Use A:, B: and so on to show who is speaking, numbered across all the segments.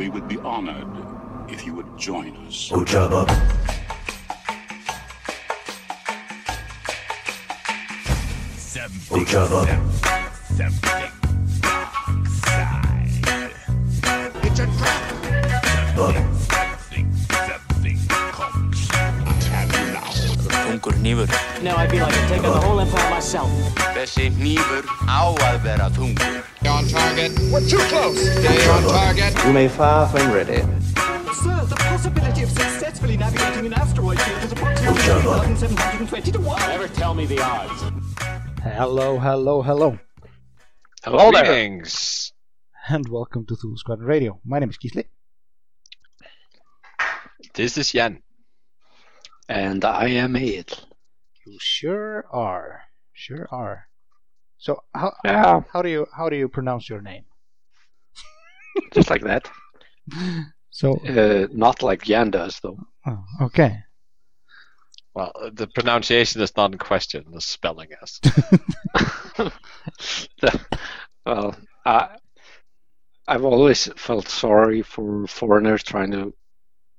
A: We would be honored if you would join us.
B: Ojaba. Ojaba.
C: Þungur hnífur.
D: Now I feel like I'm taking the whole empire myself.
C: Þessi hnífur á að vera þungur.
E: On target. We're too close. Stay on target.
F: You may fire when ready.
D: Sir, the possibility of successfully navigating an asteroid field is approximately
B: Ojaba.
D: 1,720 to 1.
G: Never tell me the odds.
H: Hello, hello, hello,
I: Hello there.
H: And welcome to Thule Squadron Radio. My name is Gisli.
J: This is Jan.
I: And I am it.
H: You sure are, sure are. So how
I: Yeah,
H: how do you how do you pronounce your name?
I: just like that.
H: So
I: Uh, not like Jan does, though.
H: oh, okay,
J: Well, the pronunciation is not in question. The spelling is.
I: well, I, I've always felt sorry for foreigners trying to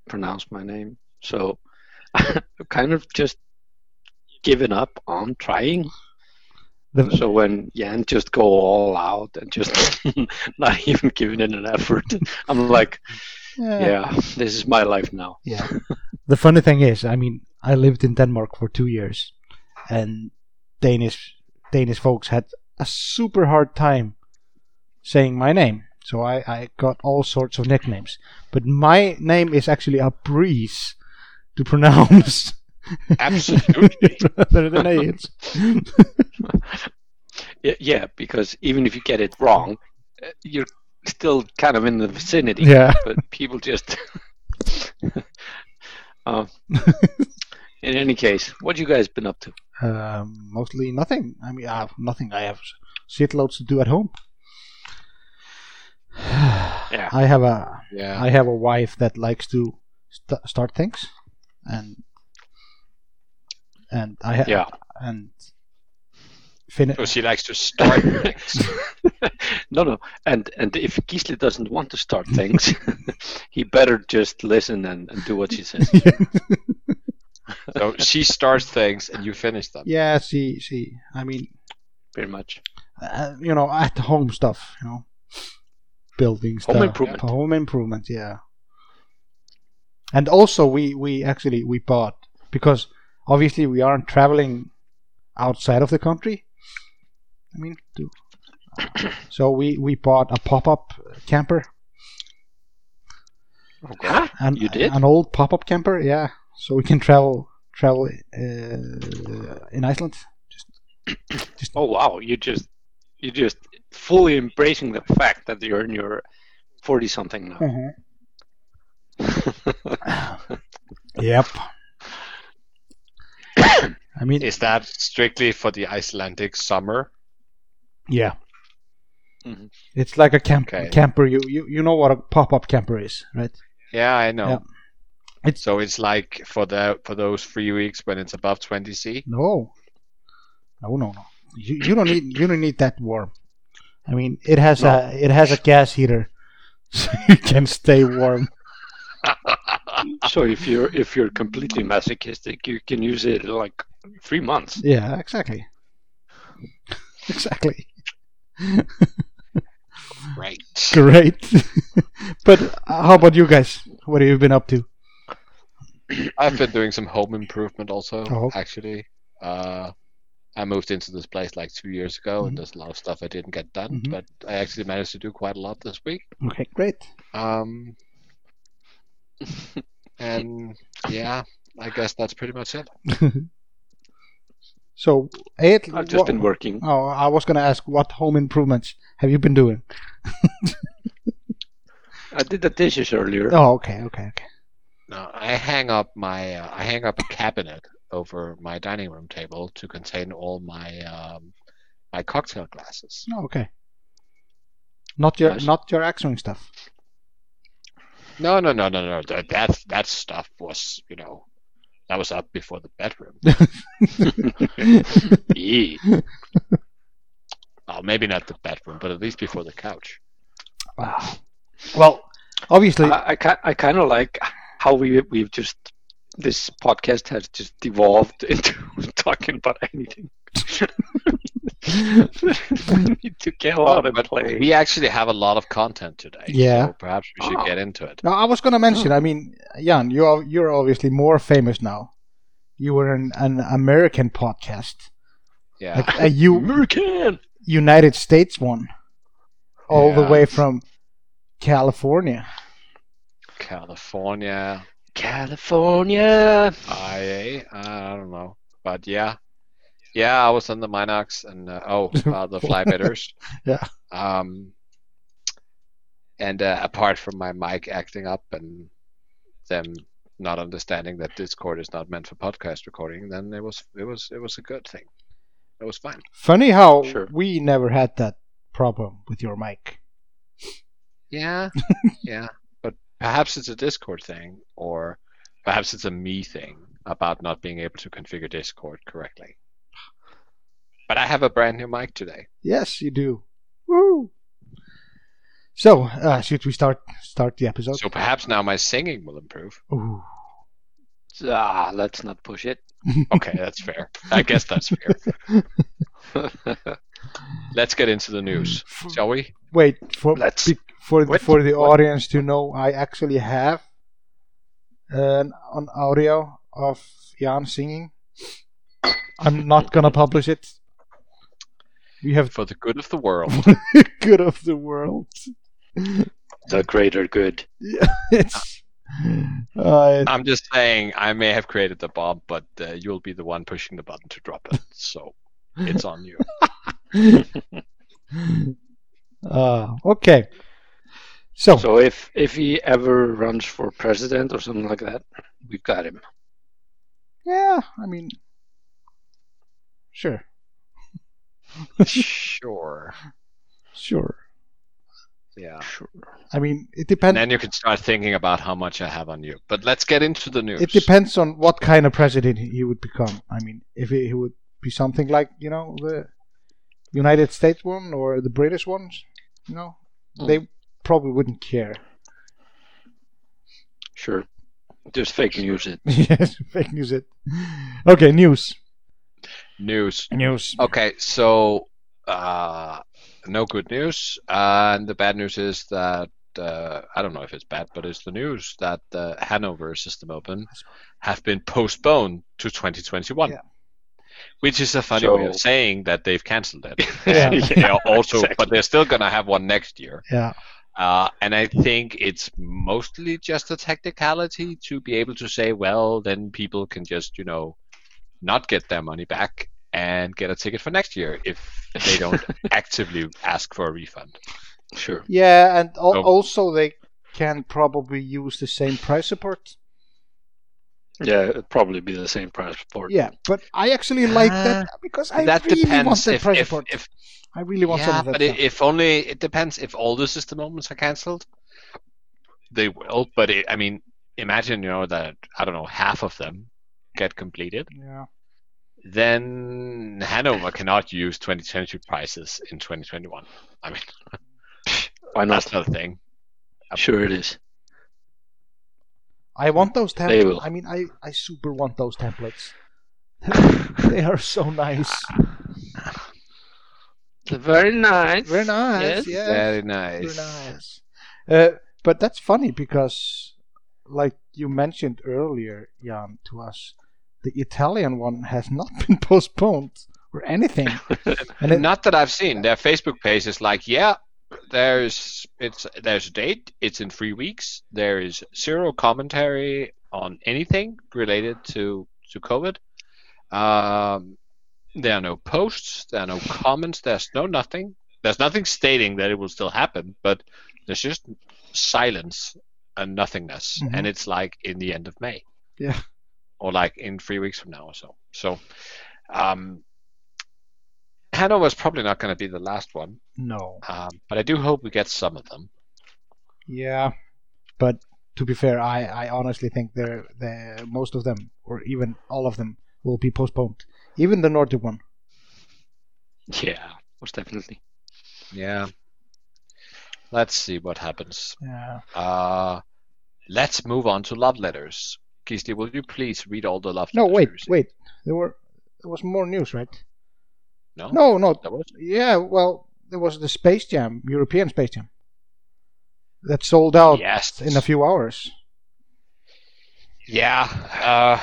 I: pronounce my name, so I've kind of just given up on trying.
H: The,
I: So when Jan just go all out and just not even giving it an effort, I'm like, yeah, this is my life now.
H: yeah. The funny thing is, I mean, I lived in Denmark for two years, and Danish Danish folks had a super hard time saying my name. So I, I got all sorts of nicknames. But my name is actually a breeze to pronounce
J: Absolutely.
H: rather than AIDS.
I: Yeah, yeah, because even if you get it wrong, uh, you're still kind of in the vicinity.
H: Yeah.
I: But people just. uh, in any case, what you guys been up to?
H: Um, mostly nothing. I mean, uh, nothing. I have shitloads to do at home.
I: Yeah.
H: I have a
J: yeah.
H: I have a wife that likes to st- start things, and and I ha-
I: Yeah.
H: and finish.
J: So she likes to start things.
I: no, no, and and if Gisli doesn't want to start things, he better just listen and, and do what she says.
J: So she starts things and you finish them.
H: yeah, she she. I mean,
I: Pretty much.
H: uh, you know, at home stuff. You know, building stuff,
I: improvement.
H: home improvement. Yeah. And also, we we actually we bought because obviously we aren't traveling outside of the country. I mean, to, so we we bought a pop up camper.
I: Huh?
H: An,
I: You did?
H: an old pop up camper, yeah. So we can travel travel uh, in Iceland. Just, just
I: Oh wow, you just you just fully embracing the fact that you're in your forty something now.
H: Yep. I mean,
J: Is that strictly for the Icelandic summer?
H: yeah.
I: Mhm.
H: It's like a camp
J: Okay.
H: camper. You, you you know what a pop up camper is, right?
J: Yeah, I know.
H: Yeah. It's
J: So it's like for the for those three weeks when it's above 20 C.
H: no, no, no, no. You, you don't need you don't need that warm. I mean, it has a it has a gas heater, so you can stay warm.
I: so if you're if you're completely masochistic, you can use it like three months.
H: Yeah, exactly. exactly.
J: Right.
H: Great. but uh, how about you guys? What have you been up to?
J: I've been doing some home improvement also,
H: Oh.
J: actually. Uh, I moved into this place like two years ago,
H: Mhm.
J: and there's a lot of stuff I didn't get done,
H: Mhm.
J: but I actually managed to do quite a lot this week.
H: Okay, great.
J: Um, and yeah, I guess that's pretty much it.
H: So, Ed,
I: I've just
H: what-
I: been working.
H: Oh, I was going to ask what home improvements have you been doing?
I: I did the dishes earlier.
H: Oh, okay, okay, okay.
J: No, I hang up my uh, I hang up a cabinet over my dining room table to contain all my um, my cocktail glasses.
H: Oh, okay. Not your
I: Nice.
H: not your X-wing stuff.
J: No, no, no, no, no. That that that stuff was you know that was up before the bedroom.
I: Yee.
J: Oh, maybe not the bedroom, but at least before the couch.
H: Wow. Well, Obviously,
I: I, I, I kind of like how we we've just this podcast has just devolved into talking about anything. we need to get out and
J: But
I: play.
J: we actually have a lot of content today.
H: Yeah.
J: So perhaps we should
I: Oh.
J: get into it.
H: now I was going to mention. Ah. I mean, Jan, you're you're obviously more famous now. You were in an American podcast,
J: Yeah.
H: like a U-
I: American.
H: United States one, all the way from California.
J: California,
I: California.
J: IA. I don't know, but yeah, yeah. I was on the Minox and uh, oh, uh, the Flybitters.
H: Yeah.
J: Um. And uh, apart from my mic acting up and them not understanding that Discord is not meant for podcast recording, then it was it was it was a good thing. It was fine.
H: Funny how
I: Sure.
H: we never had that problem with your mic.
J: Yeah, yeah. But perhaps it's a Discord thing, or perhaps it's a me thing about not being able to configure Discord correctly. But I have a brand new mic today.
H: Yes, you do. Woo! So, uh, should we start start the episode?
J: So perhaps now my singing will improve.
H: Ooh.
I: Ah, let's not push it.
J: Okay, that's fair. I guess that's fair. Let's get into the news, shall we?
H: Wait for
I: Let's-
H: be- for
I: What?
H: for the
I: What?
H: audience to know. I actually have an an audio of Jan singing. I'm not gonna publish it. We have
J: For the good of the world.
H: good of the world.
I: the greater good.
H: Yeah, it's. Uh,
J: I'm just saying I may have created the bomb, but uh, you'll be the one pushing the button to drop it. So it's on you.
H: uh, okay. So,
I: So if if he ever runs for president or something like that, we've got him.
H: yeah, I mean, sure,
J: Sure.
H: sure.
J: Yeah.
I: Sure.
H: I mean, it
J: And
H: depends.
J: then you can start thinking about how much I have on you. But let's get into the news.
H: It depends on what kind of president he he would become. I mean, if he, he would be something like you know the United States one or the British ones, you know,
I: Hmm.
H: they probably wouldn't care.
I: Sure. Just fake news it.
H: yes, fake news. It. Okay, news.
J: News.
H: News.
J: Okay, so uh, no good news. Uh, and the bad news is that uh, I don't know if it's bad, but it's the news that the Hanover System Open have been postponed to 2021.
H: Yeah.
J: Which is a funny way of saying that they've cancelled it.
H: Yeah.
J: And they are also,
I: exactly.
J: but they're still gonna have one next year.
H: Yeah.
J: Uh, and I think it's mostly just a technicality to be able to say, well, then people can just, you know, not get their money back and get a ticket for next year if they don't actively ask for a refund.
I: Sure.
H: Yeah, and al-
J: So-
H: also they can probably use the same price support.
I: Yeah, it'd probably be the same price support.
H: Yeah, but I actually like
J: Uh,
H: that because I
J: that
H: really want
J: depends
H: that
J: if,
H: price
J: if,
H: support.
J: if
H: I really want some
J: yeah,
H: of that
J: but
H: stuff.
J: if only it depends if all the system moments are cancelled, they will. But it, I mean, imagine you know that I don't know half of them get completed.
H: yeah.
J: Then Hanover cannot use 2022 prices in 2021. I mean,
I: Why not?
J: that's not a thing.
I: Sure it is.
H: I want those
I: They
H: templates.
I: will.
H: I mean, I, I super want those templates. they are so nice.
I: They're Very nice.
H: Very nice.
I: Yes.
H: Yes.
J: Very
H: Very
J: nice.
H: nice. Uh, but that's funny because, like you mentioned earlier, Jan, to us, the Italian one has not been postponed or anything. and it,
J: Not that I've seen. Their Facebook page is like, yeah, there's it's there's a date. It's in three weeks. There is zero commentary on anything related to to COVID. Um, there are no posts. There are no comments. There's no nothing. There's nothing stating that it will still happen, but there's just silence and nothingness,
H: Mhm.
J: and it's like in the end of May.
H: Yeah.
J: Or like in three weeks from now or so. So, um, Hanover's probably not going to be the last one,
H: no.
J: um, but I do hope we get some of them.
H: Yeah, but to be fair, I, I honestly think they're, they most of them, or even all of them, will be postponed. Even the Nordic one.
I: Yeah, most definitely.
J: Yeah. let's see what happens.
H: Yeah.
J: Uh, let's move on to love letters. Gisli, will you please read all the love
H: No, wait, wait. There were there was more news, right?
J: No,
H: No, no.
J: There was?
H: Yeah, well, there was the Space Jam, European Space Jam, that sold out
J: Yes.
H: in a few hours.
J: Yeah, uh,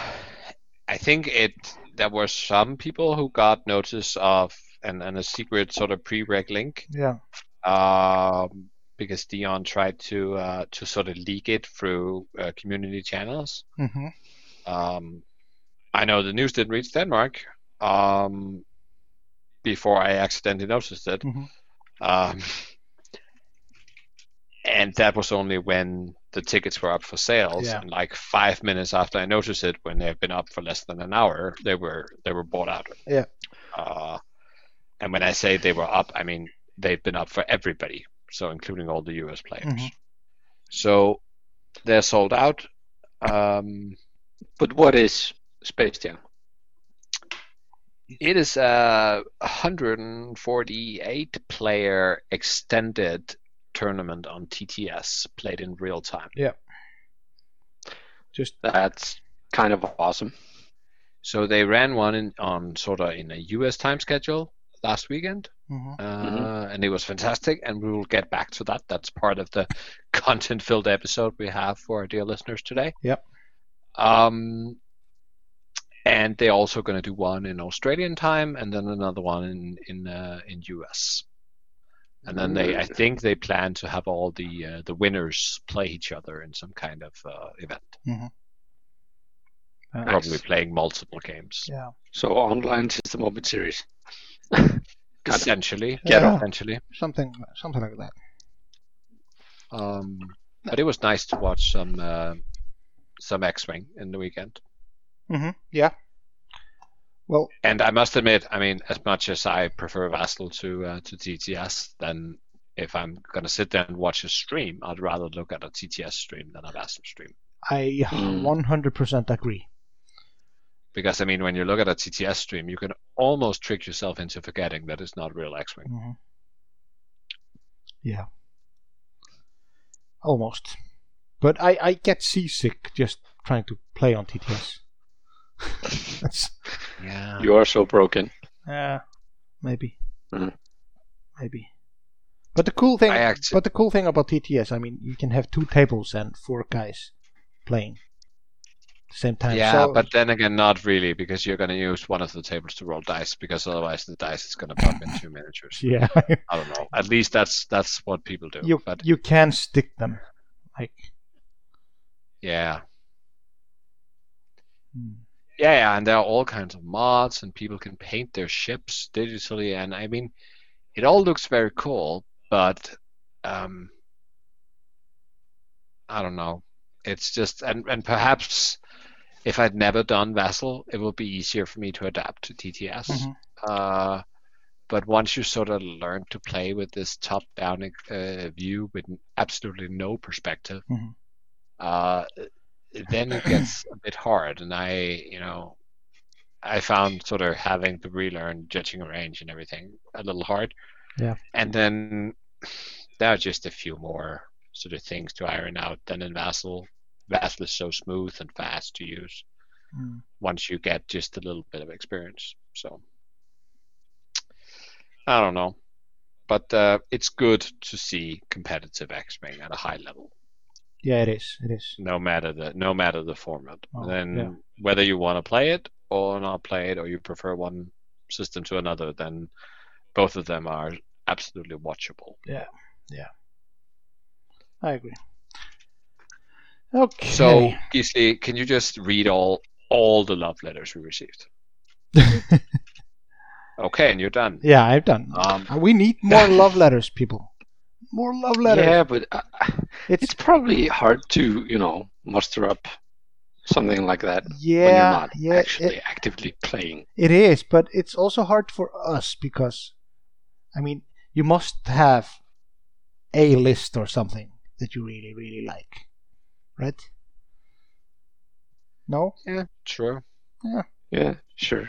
J: I think it. There were some people who got notice of and, and a secret sort of prereq link,
H: Yeah.
J: um, because Dion tried to uh, to sort of leak it through uh, community channels.
H: hmm
J: Um, I know the news didn't reach Denmark um, before I accidentally noticed it.
H: Mhm.
J: Um, and that was only when the tickets were up for sales.
H: Yeah.
J: And like five minutes after I noticed it, when they've been up for less than an hour, they were they were bought out.
H: Yeah.
J: Uh, and when I say they were up, I mean they've been up for everybody, so including all the US players.
H: Mhm.
J: So they're sold out. Um,
I: But what is Space Jam?
J: It is a 148 player extended tournament on TTS played in real time. Yeah.
H: Just
I: That's kind of awesome.
J: So they ran one in, on sort of in a US time schedule last weekend,
H: mhm.
J: uh, and it was fantastic. And we will get back to that. That's part of the content filled episode we have for our dear listeners today.
H: Yep.
J: Um, and they're also going to do one in Australian time, and then another one in in uh, in US. And then they, I think they plan to have all the uh, the winners play each other in some kind of uh, event,
H: Uh,
J: probably playing multiple games.
H: Yeah.
I: So online system open series.
J: Essentially,
H: Yeah.
J: essentially.
H: Something, something like that.
J: Um, but it was nice to watch some uh, some X-wing in the weekend.
H: Mm-hmm. Yeah. Well,
J: And I must admit, I mean, as much as I prefer Vassal to uh, to TTS, then if I'm gonna sit there and watch a stream, I'd rather look at a TTS stream than a Vassal stream.
H: I
I: Mm.
H: 100% agree.
J: Because I mean, when you look at a TTS stream, you can almost trick yourself into forgetting that it's not real X-wing.
H: hmm Yeah. Almost. But I, I get seasick just trying to play on TTS. That's,
J: Yeah.
I: You are so broken.
H: yeah, maybe.
I: Mhm.
H: Maybe. But the cool thing,
J: I act-
H: but the cool thing about TTS, I mean, you can have two tables and four guys playing at the same time.
J: Yeah,
H: so,
J: but then again, not really, because you're going to use one of the tables to roll dice, because otherwise the dice is going to pop into miniatures.
H: yeah,
J: I don't know. At least that's that's what people do.
H: you
J: but
H: you can stick them, like.
J: yeah,
H: hmm.
J: yeah, yeah, and there are all kinds of mods, and people can paint their ships digitally, and I mean, it all looks very cool, but um, I don't know. It's just, and and perhaps if I'd never done Vassal, it would be easier for me to adapt to TTS.
H: Mhm.
J: Uh, but once you sort of learn to play with this top-down uh, view with absolutely no perspective,
H: Mhm.
J: uh, then it gets a bit hard. And I, you know, I found sort of having to relearn judging range and everything a little hard.
H: Yeah.
J: And then there are just a few more sort of things to iron out than in Vassal. Vassal is so smooth and fast to use
H: Mm.
J: once you get just a little bit of experience. So I don't know, but uh, it's good to see competitive X-wing at a high level,
H: Yeah, it is. It is.
J: no matter the no matter the format.
H: Oh,
J: then
H: yeah.
J: whether you want to play it or not play it, or you prefer one system to another, then both of them are absolutely watchable.
H: Yeah, yeah, I agree. Okay.
J: So, Gisli, can you just read all all the love letters we received? Okay, and you're done.
H: yeah, I've done.
J: Um,
H: Uh, we need more love letters, people. More love letters.
I: Yeah, but uh,
H: it's,
I: it's probably hard to, you know, muster up something like that
H: yeah,
I: when you're not
H: yeah,
I: actually
H: it,
I: actively playing.
H: it is, but it's also hard for us because, I mean, you must have a list or something that you really, really like, right? No.
J: yeah, true,
I: Yeah, Yeah, sure.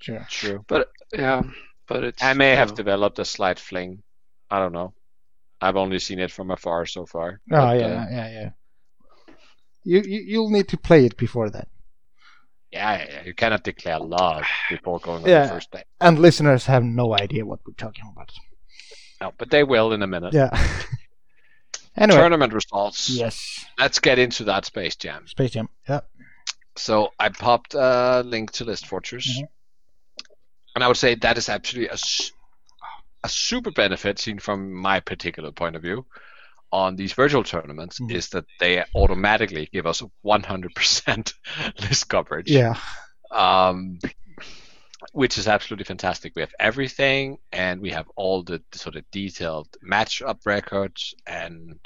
H: Sure.
J: true.
I: But yeah, but it's
J: I may have
I: know,
J: developed a slight fling. I don't know. I've only seen it from afar so far.
H: Oh
J: but,
H: yeah,
J: uh,
H: yeah, yeah. You, you you'll need to play it before that.
J: yeah, yeah, yeah, you cannot declare love before going on
H: Yeah.
J: the first date.
H: And listeners have no idea what we're talking about.
J: No, but they will in a minute.
H: Yeah. anyway.
J: Tournament results.
H: Yes.
J: Let's get into that Space Jam.
H: Space Jam. Yeah.
J: So I popped a link to List Fortress,
H: Mhm.
J: and I would say that is actually a super benefit seen from my particular point of view on these virtual tournaments
H: Mhm.
J: is that they automatically give us 100% list coverage.
H: Yeah.
J: um, which is absolutely fantastic. We have everything, and we have all the sort of detailed match-up records, and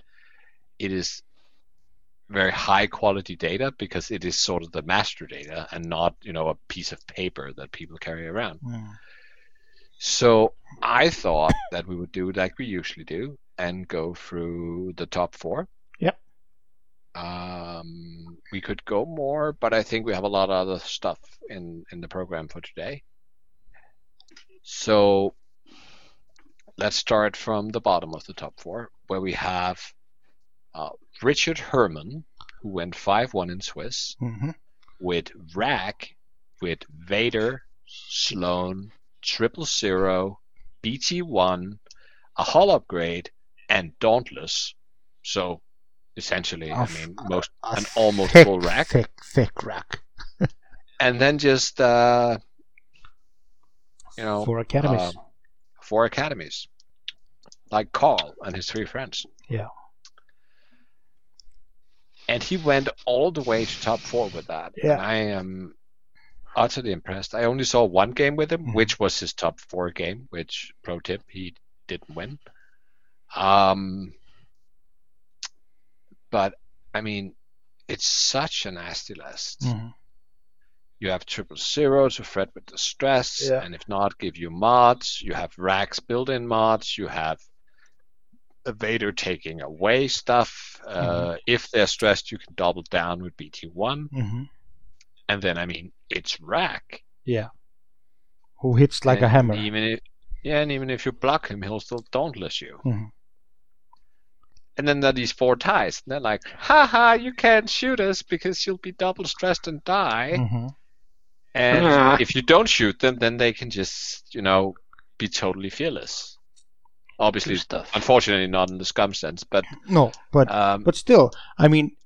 J: it is very high quality data because it is sort of the master data and not you know a piece of paper that people carry around.
H: Mm.
J: So I thought that we would do like we usually do and go through the top four.
H: Yep.
J: Um, we could go more, but I think we have a lot of other stuff in in the program for today. So let's start from the bottom of the top four, where we have uh, Richard Herman, who went five one in Swiss,
H: hmm
J: with Rack, with Vader, Sloane, Triple Zero, BT1, a hull upgrade, and Dauntless. So essentially, I
H: Of-
J: mean, most
H: A
J: an almost
H: thick,
J: full rack,
H: Thick, thick rack.
J: and then just uh, you know
H: For academies.
J: uh, four academies, like Carl and his three friends.
H: Yeah.
J: And he went all the way to top four with that.
H: Yeah.
J: And I am utterly impressed. I only saw one game with him,
H: Mhm.
J: which was his top four game, which pro tip he didn't win. Um, but I mean, it's such a nasty list.
H: Mhm.
J: You have triple zero to fret with the stress,
H: Yeah.
J: and if not, give you mods. You have racks built-in mods. You have Vader taking away stuff. Uh, if they're stressed, you can double down with BT1,
H: Mhm.
J: and then I mean, it's rack.
H: Yeah. Who hits like a hammer.
J: Even if, yeah, and even if you block him, he'll still dauntless you.
H: Mhm.
J: And then there are these four ties. And they're like, haha, you can't shoot us because you'll be double stressed and die.
H: hmm
J: And
I: Ah.
J: if you don't shoot them, then they can just, you know, be totally fearless. Obviously,
I: stuff.
J: unfortunately, not in the scum sense, but
H: No, but
J: um,
H: but still, I mean,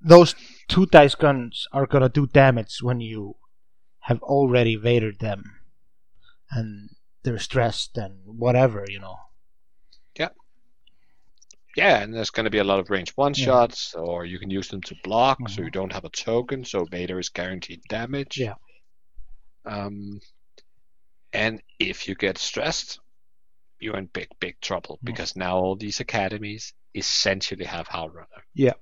H: those two dice guns are gonna do damage when you have already vadered them, and they're stressed and whatever, you know.
J: yeah, Yeah, and there's going to be a lot of range one
H: Yeah.
J: shots, or you can use them to block, so
H: Mhm.
J: you don't have a token, so Vader is guaranteed damage.
H: Yeah.
J: Um, and if you get stressed, you're in big, big trouble
H: Mm.
J: because now all these academies essentially have Howlrunner.
H: Yeah.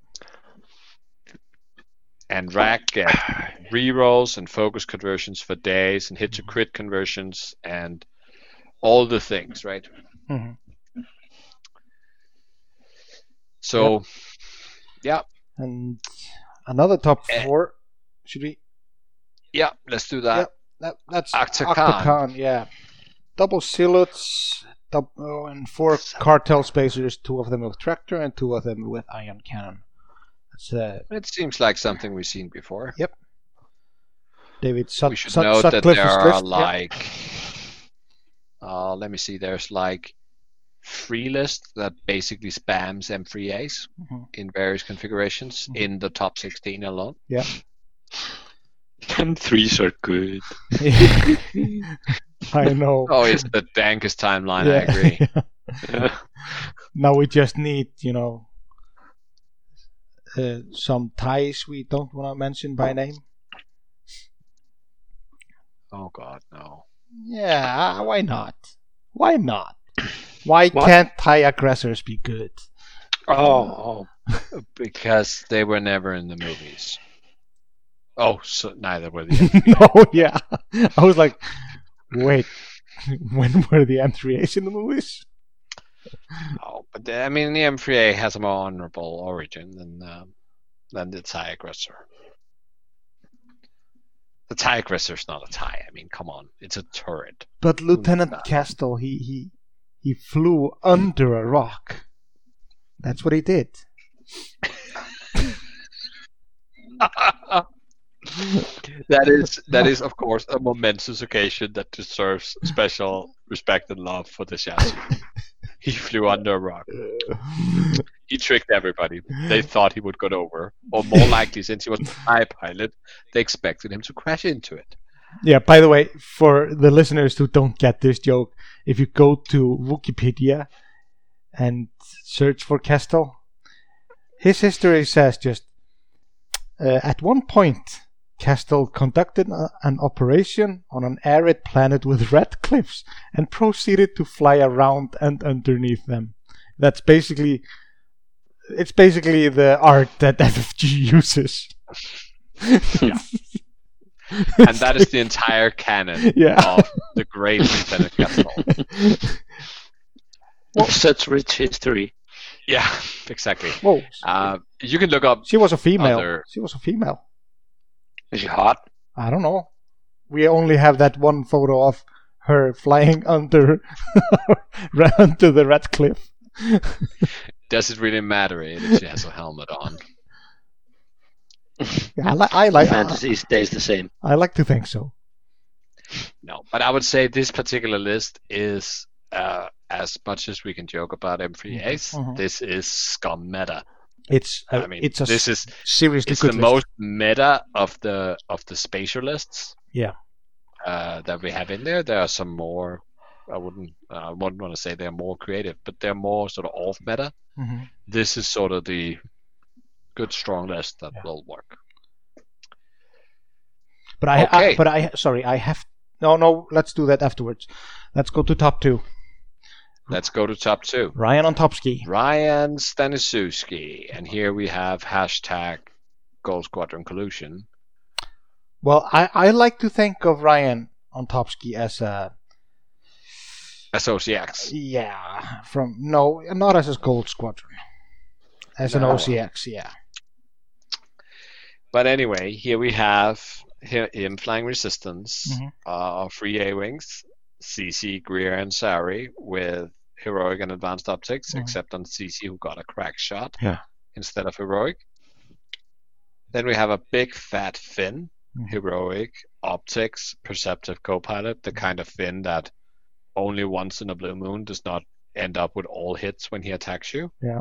J: And Rack get rerolls and focus conversions for days and hit to crit conversions and all the things, right?
H: Mhm.
J: So, yeah.
H: And another top
J: Eh.
H: four. Should we?
J: yeah, let's do that.
H: Yep. That, that's
J: Octagon.
H: Octagon, yeah. Double silhouettes, dub, oh, and four cartel spacers. Two of them with tractor and two of them with ion cannon. That's uh,
J: It seems like something we've seen before. Yep.
H: David Sut-
J: we should
H: Sut-
J: note that there are
H: list. Yeah.
J: like, uh, let me see, there's like free list that basically spams M3As
H: Mhm.
J: in various configurations
H: Mhm.
J: in the top 16 alone.
H: Yeah.
I: And threes are good.
H: I know.
J: Oh, it's the dankest timeline, I agree.
H: now we just need, you know, uh, some ties we don't want to mention by name.
J: Oh, God, no.
H: Yeah, why not? Why not? Why
I: What?
H: can't TIE aggressors be good?
I: Oh, oh.
J: Because they were never in the movies. Oh, so neither were the.
H: no, yeah. I was like, wait, when were the M3As in the movies?
J: oh, but the, I mean, the M3A has a more honorable origin than um, than the TIE aggressor. The aggressor is not a TIE. I mean, come on, it's a turret.
H: But Lieutenant? Kestal, he, he he flew under a rock. That's what he did.
J: that is that is of course a momentous occasion that deserves special respect and love for the chassis. he flew under a rock. He tricked everybody. They thought he would get over, or more likely, since he was a high pilot, they expected him to crash into it.
H: Yeah, by the way, for the listeners who don't get this joke, if you go to Wikipedia and search for Kestal, his history says just uh, at one point, Kestal conducted a- an operation on an arid planet with red cliffs and proceeded to fly around and underneath them. That's basically it's basically the art that FFG uses.
J: And that is the entire canon
H: Yeah.
J: of the great Lieutenant Kestal.
I: Such rich history.
J: Yeah, exactly.
H: Whoa.
J: Uh, you can look up.
H: She was a female.
J: Other-
H: She was a female.
I: Is she hot?
H: I don't know. We only have that one photo of her flying under under the red cliff.
J: Does it really matter if she has a helmet on?
H: Yeah, I, li- I like.
I: Fantasy stays the same.
H: I like to think so.
J: No, but I would say this particular list is uh, as much as we can joke about M3As.
H: Mhm.
J: This is scum meta.
H: It's a,
J: I mean,
H: it's a
J: this is
H: seriously
J: it's the
H: list.
J: most meta of the of the spatialists.
H: Yeah.
J: Uh, that we have in there. There are some more. I wouldn't. uh, I wouldn't want to say they're more creative, but they're more sort of off meta.
H: Mhm.
J: This is sort of the good strong list that
H: Yeah.
J: will work.
H: But I, I
J: Okay.
H: but I sorry I have no no. Let's do that afterwards. Let's go to top two.
J: Let's go to top two.
H: Ryan on.
J: Ryan Stanisewski, and here we have hashtag Gold Squadron Collusion.
H: Well, I, I like to think of Ryan on as a
J: SOCX.
H: yeah from no not as a gold squadron as an OCX yeah
J: But anyway, here we have him flying resistance,
H: Mhm.
J: uh, free A wings, CC, Greer, and Zari with heroic and advanced optics,
H: Mhm.
J: except on CC who got a crack shot
H: Yeah.
J: instead of heroic. Then we have a big fat Finn,
H: Mhm.
J: heroic, optics, perceptive co-pilot, the kind of Finn that only once in a blue moon does not end up with all hits when he attacks you.
H: Yeah.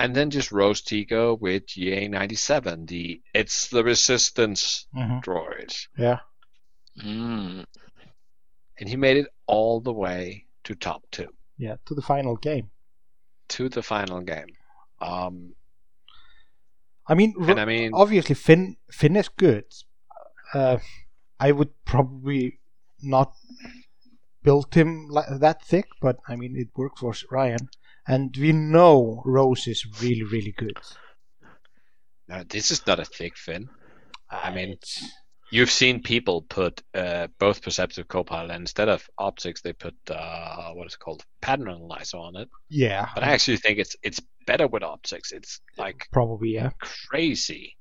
J: And then just Rose Tico with GA97, the it's the resistance
H: hmm
J: droid.
H: yeah
I: Mm.
J: And he made it all the way to top two,
H: yeah to the final game.
J: to the final game. Um,
H: I mean,
J: and I mean,
H: obviously Finn Finn is good. Uh, I would probably not build him that thick, but I mean it works for Ryan, and we know Rose is really really good.
J: no, this is not a thick Finn. I mean,
H: it's-
J: You've seen people put uh, both perceptive copilot and instead of optics, they put uh, what is it called pattern analyzer on it.
H: yeah,
J: But I actually think it's it's better with optics. It's like
H: probably yeah.
J: crazy,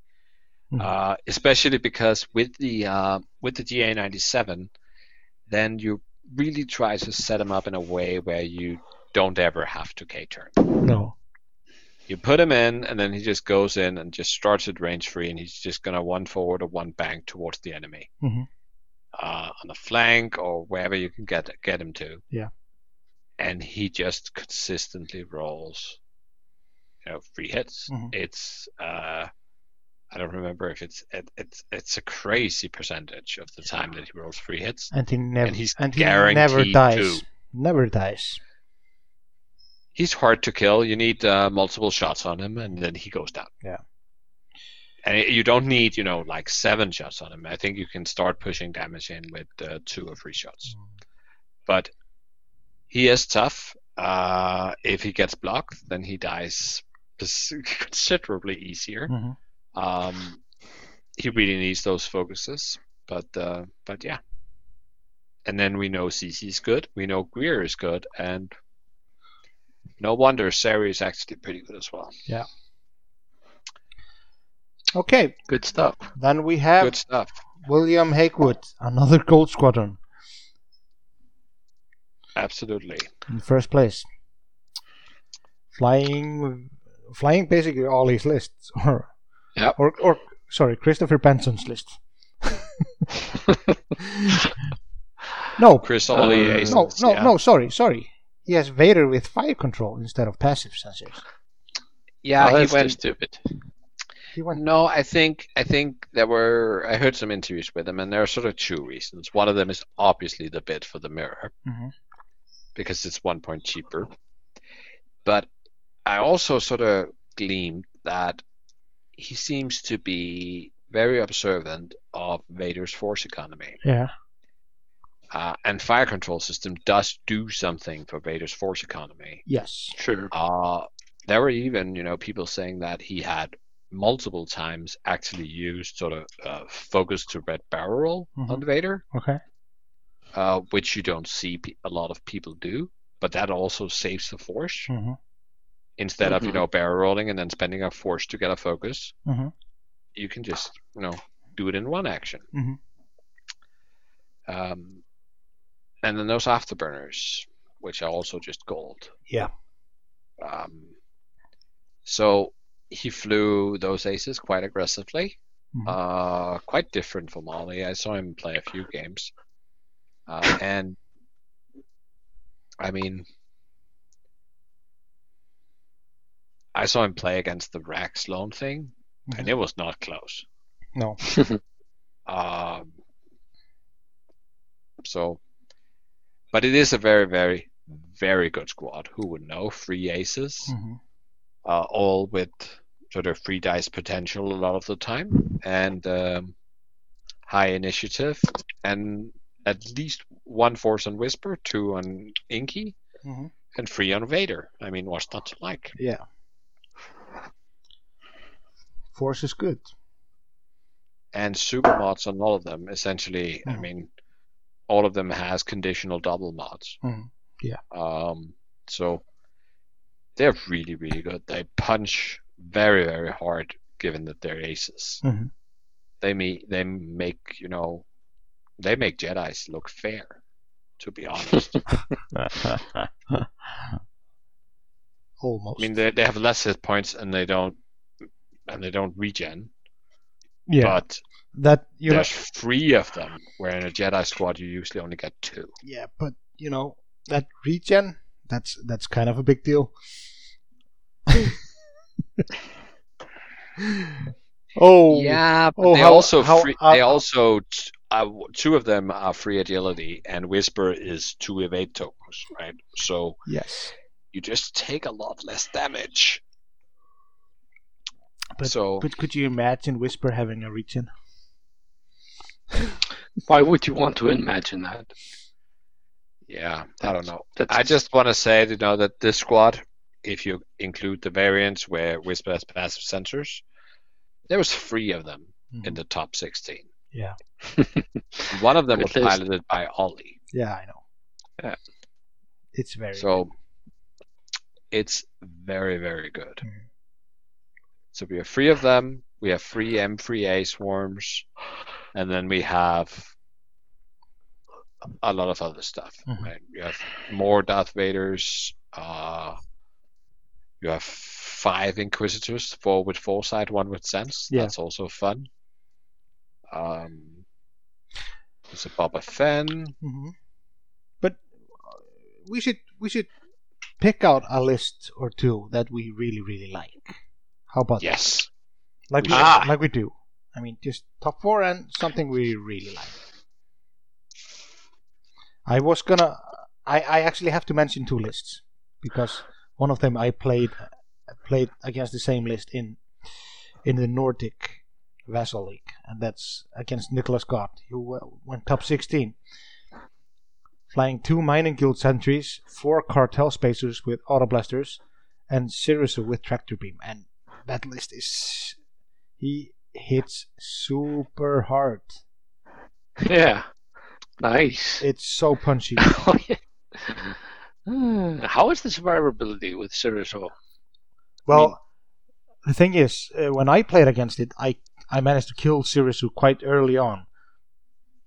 H: Mhm.
J: uh, especially because with the uh, with the GA97, then you really try to set them up in a way where you don't ever have to K-turn.
H: No,
J: You put him in, and then he just goes in and just starts at range free, and he's just gonna one forward or one bank towards the enemy,
H: Mhm.
J: uh, on the flank or wherever you can get get him to.
H: Yeah.
J: And he just consistently rolls, you know, free hits.
H: Mhm.
J: It's uh, I don't remember if it's it, it's it's a crazy percentage of the time that he rolls free hits.
H: and he never
J: And he's
H: and he never dies.
J: to.
H: Never dies.
J: He's hard to kill. You need uh, multiple shots on him, and then he goes down.
H: Yeah.
J: And you don't need, you know, like seven shots on him. I think you can start pushing damage in with uh, two or three shots. But he is tough. Uh, if he gets blocked, then he dies considerably easier.
H: Mhm.
J: Um, he really needs those focuses. But uh, but yeah. And then we know CC is good. We know Greer is good, and no wonder Zari is actually pretty good as well. Yeah.
H: Okay,
I: Good stuff.
H: then we have
J: Good stuff.
H: William Hakewood, another gold squadron
J: Absolutely.
H: in first place. flying, flying basically all his lists, or
I: Yep.
H: or or sorry, Christopher Benson's list. no,
J: Chris Ollie
I: Uh,
J: Aces,
H: no, no,
J: yeah.
H: no. Sorry, sorry. He has Vader with fire control instead of passive sensors.
J: Yeah,
I: oh,
J: he
I: that's too
J: went.
I: stupid.
H: He went.
J: No, I think I think there were. I heard some interviews with him, and there are sort of two reasons. One of them is obviously the bid for the mirror,
H: Mhm.
J: because it's one point cheaper. But I also sort of gleamed that he seems to be very observant of Vader's force economy,
H: Yeah.
J: Uh, and fire control system does do something for Vader's force economy.
H: Yes.
I: Sure.
J: Uh, there were even, you know, people saying that he had multiple times actually used sort of uh, focus to red barrel roll on Vader,
H: Okay.
J: uh, which you don't see pe- a lot of people do. But that also saves the force
H: hmm
J: instead of you
I: Mhm.
J: know barrel rolling and then spending a force to get a focus.
H: Mhm.
J: You can just you know do it in one action.
H: Mhm.
J: Um, and then those afterburners, which are also just gold.
H: Yeah.
J: Um, so he flew those aces quite aggressively.
H: Mhm.
J: Uh, quite different from Ollie. I saw him play a few games. Uh, and I mean, I saw him play against the rack Sloane thing, and it was not close.
H: No.
J: Um, so, but it is a very, very, very good squad. Who would know? Three aces,
H: hmm
J: uh, all with sort of free dice potential a lot of the time, and um, high initiative, and at least one force on Whisper, two on Inky,
H: hmm
J: and three on Vader. I mean, what's not to like?
H: Yeah. Force is good.
J: and super mods on all of them. Essentially, I
H: Mhm.
J: mean, all of them has conditional double mods.
H: Mhm. Yeah.
J: Um, so they're really, really good. They punch very, very hard, given that they're aces.
H: Mhm.
J: They me they make you know, they make Jedi's look fair. To be honest,
H: Almost.
J: I mean they they have less hit points and they don't and they don't regen.
H: Yeah.
J: But
H: that you know.
J: three of them, where in a Jedi squad you usually only get two.
H: Yeah, but you know that regen. That's that's kind of a big deal. oh.
J: Yeah, but
H: Oh,
J: they
H: how-
J: also
H: how-
J: free,
H: uh,
J: they also t- uh, two of them are free agility, and Whisper is two evade tokens, right? So
H: Yes.
J: you just take a lot less damage.
H: But,
J: so
H: but could you imagine Whisper having a regen?
I: Why would you want to imagine that?
J: yeah, I don't know.
I: That's
J: I just want to say, you know, that this squad, if you include the variants where Whisper has passive sensors, there was three of them in
H: Mhm.
J: the top 16.
H: Yeah.
J: One of them was piloted by Ollie.
H: Yeah, I know.
I: Yeah.
H: It's very
J: So it's very, very good.
H: Mhm.
J: So we have three of them. We have three M3A swarms, and then we have a lot of other stuff.
H: Mhm.
J: Right? You have more Darth Vaders. Uh, you have five Inquisitors, four with foresight, one with sense.
H: Yeah.
J: That's also fun. Um, there's a Boba Fett.
H: hmm But uh, we should we should pick out a list or two that we really really like. How about that?
J: Yes.
H: Like we,
I: Ah.
H: like we do. I mean, just top four and something we really like. I was gonna. I, I actually have to mention two lists because one of them I played played against the same list in in the Nordic Vassal League, and that's against Nicholas Scott, who uh, went top 16, flying two mining guild sentries, four cartel spacers with auto blasters, and Serissu with tractor beam, and that list is he hits super hard.
I: Yeah. Nice.
H: It's so punchy.
I: Oh, How is the survivability with Serissu?
H: Well, the thing is, uh, when I played against it, I I managed to kill Serissu quite early on,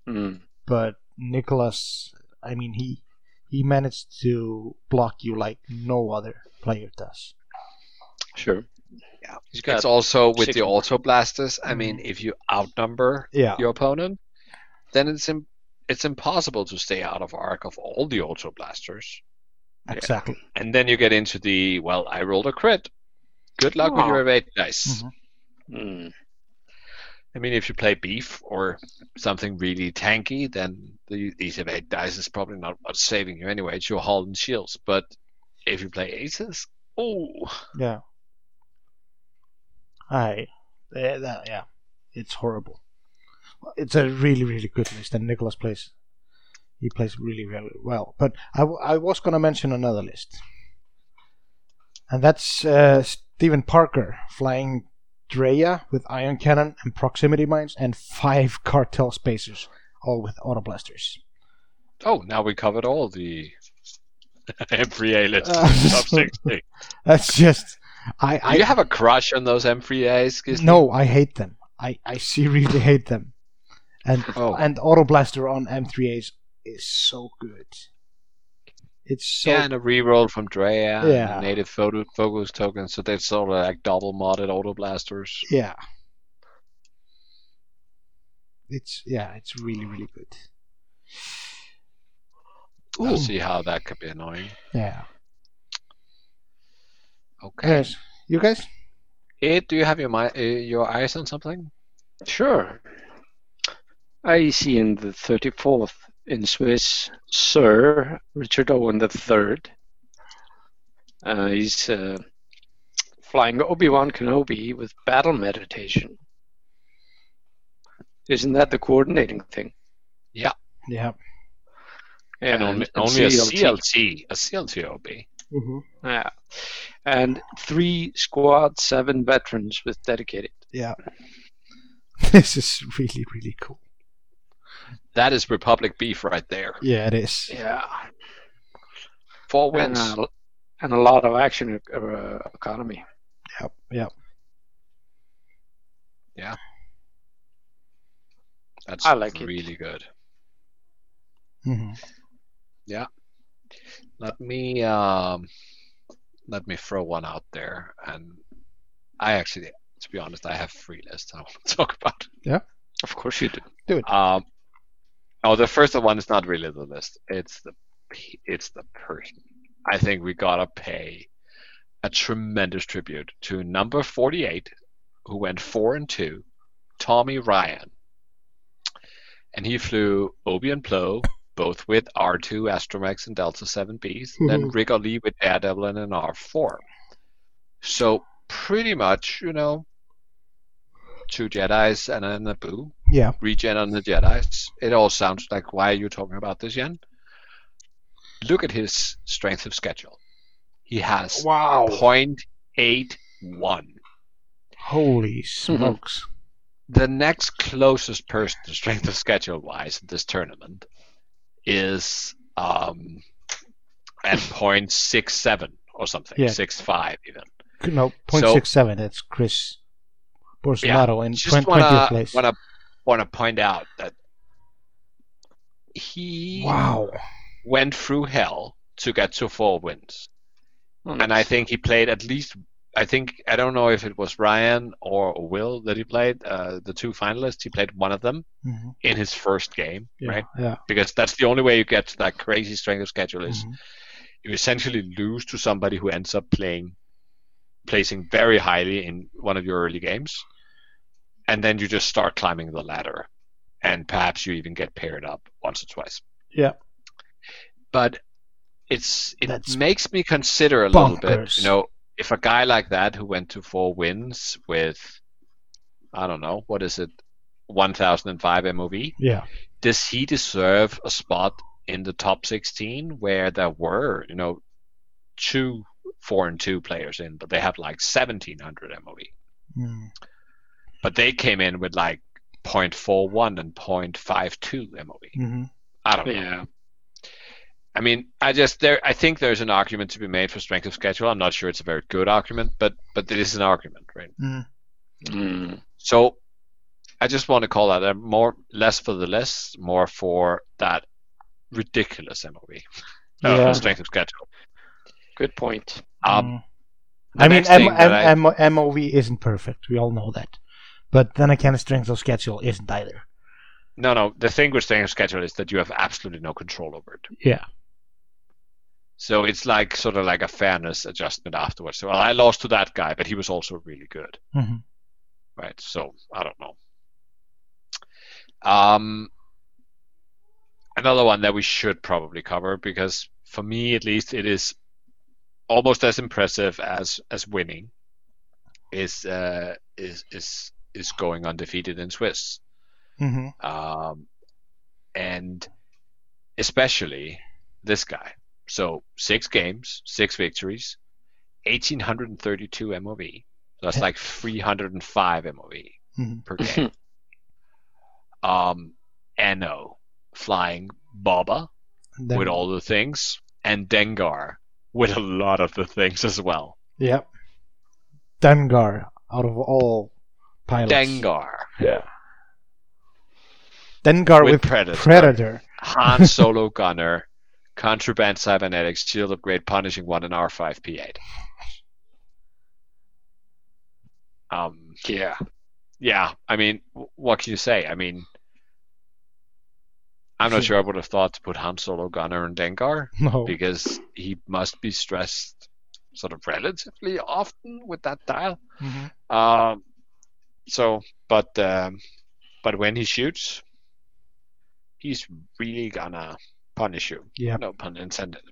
I: Hmm.
H: but Nicholas, I mean, he he managed to block you like no other player does.
I: Sure.
J: Yeah.
I: He's got
J: It's also with the
I: more.
J: auto blasters. I mean, if you outnumber
H: Yeah.
J: your opponent, then it's Im- it's impossible to stay out of arc of all the auto blasters.
H: Exactly.
J: And then you get into the well, I rolled a crit. Good luck with
I: Oh.
J: your evade dice.
H: Mhm.
I: Mm.
J: I mean, if you play beef or something really tanky, then the, these evade dice is probably not what's saving you anyway. It's your hull and shields. But if you play aces, oh,
H: Yeah. I, eh, that- yeah, it's horrible. It's a really, really good list, and Nicholas plays. He plays really, really well. But I, w- I was gonna mention another list, and that's uh, Stephen Parker flying Drea with ion cannon and proximity mines, and five cartel spacers, all with auto blasters.
J: oh, now we covered all the M3A list.
H: Uh,
J: top 60.
H: That's just, I,
J: Do
H: I
J: you have a crush on those M3As? Gisli?
H: No, I hate them. I, I seriously hate them. And
J: Oh.
H: and Auto Blaster on M3As is so good. It's so
J: yeah, and a reroll from Drea,
H: Yeah.
J: native photo focus token, so they're sort of uh, like double modded auto blasters.
H: yeah. It's yeah, it's really really good.
J: I'll see how that could be annoying.
H: Yeah.
J: Okay.
H: Yes. You guys?
J: Ed, do you have your mi- uh, your eyes on something?
I: Sure. I see in the 34th in Swiss, Sir Richard Owen III. Uh, he's uh, flying Obi Wan Kenobi with battle meditation. Isn't that the coordinating thing?
H: Yeah.
I: Yeah,
J: and only,
I: and
J: only a
I: CLT.
J: CLT, a CLT OB.
H: Mm-hmm.
I: Yeah, and three squad seven veterans with dedicated.
H: Yeah. This is really really cool.
J: That is Republic beef right there.
H: Yeah, it is.
I: Yeah,
J: Four
I: and
J: wins.
I: a, and a lot of action uh, economy.
H: Yep. Yep. Yeah.
J: That's
I: I like it.
J: really good.
H: hmm
J: Let me um, let me throw one out there, and I actually, to be honest, I have three lists I want to talk about.
I: Yeah, of course you do. Do it.
J: Um, oh, the first one is not really the list. It's the it's the person. I think we gotta pay a tremendous tribute to number forty-eight, who went four and two, Tommy Ryan, and he flew Obi and Plo, both with R2 Astromech and Delta 7Bs, then mm-hmm. Ric Olié with Daredevil and an R4. So pretty much, you know, two Jedi's and a Naboo
H: Yeah.
J: regen on the Jedi's. It all sounds like why are you talking about this, Yen? Look at his strength of schedule. He has
H: Wow.
J: 0.81.
H: Holy mm-hmm. smokes.
J: The next closest person to strength of schedule wise in this tournament is um, at 0.67 or something,
H: Yeah.
J: 6.5 even.
H: No, 0.67. That's Chris Bolsonaro in
J: just
H: 20th
J: wanna
H: place.
J: wanna wanna point out that he
H: Wow.
J: went through hell to get to four wins. and I think he played at least. I think I don't know if it was Ryan or Will that he played. Uh, the two finalists, he played one of them
H: hmm
J: in his first game,
H: Yeah.
J: right?
H: Yeah.
J: Because that's the only way you get to that crazy strength of schedule is
H: Mhm.
J: you essentially lose to somebody who ends up playing, placing very highly in one of your early games, and then you just start climbing the ladder, and perhaps you even get paired up once or twice.
H: Yeah.
J: But it's it
H: That's
J: makes me consider a little bit, you know, if a guy like that who went to four wins with, I don't know, what is it, 1005 MOV,
H: Yeah.
J: does he deserve a spot in the top 16 where there were, you know, two four and two players in, but they have like 1700 MOV.
H: Mm.
J: But they came in with like 0.41 and 0.52 MOV.
H: hmm
J: I don't know.
I: Yeah.
J: I mean, I just there. I think there's an argument to be made for strength of schedule. I'm not sure it's a very good argument, but but it is an argument, right?
H: Mm.
I: Mm.
J: So I just want to call that a more less for the less, more for that ridiculous MOV. uh,
I: Yeah.
J: strength of schedule.
I: Good point.
J: Um,
H: Mm. I mean,
J: next thing
H: M-
J: that
H: M-
J: I-
H: M- MOV isn't perfect. We all know that. But then again, strength of schedule isn't either.
J: No, no. The thing with strength of schedule is that you have absolutely no control over it.
H: Yeah.
J: So it's like sort of like a fairness adjustment afterwards. So well, I lost to that guy, but he was also really good,
H: hmm
J: right? So I don't know. Um, another one that we should probably cover because for me at least it is almost as impressive as as winning is uh, is is is going undefeated in Swiss.
H: hmm
J: um, and especially this guy. So six games, six victories, 1832 MOV. That's like 305 MOV
H: Mhm.
J: per game. um, Eno flying Boba
H: Fett,
J: with all the things, and Dengar with a lot of the things as well.
H: Yep. Dengar, out of all pilots.
J: Dengar, Yeah.
H: Dengar
J: with
H: with,
J: Predator.
H: Predator.
J: Han Solo Gunner, Contraband Cybernetics, Shield Upgrade, Punishing One, and R5 P8. Um,
I: Yeah.
J: yeah, I mean, what can you say? I mean, I'm not sure I would have thought to put Han Solo Gunner and Dengar
H: No.
J: because he must be stressed sort of relatively often with that dial.
H: Mhm.
J: Um, so, but um, but when he shoots, he's really gonna punish you.
H: Yeah.
J: No pun intended.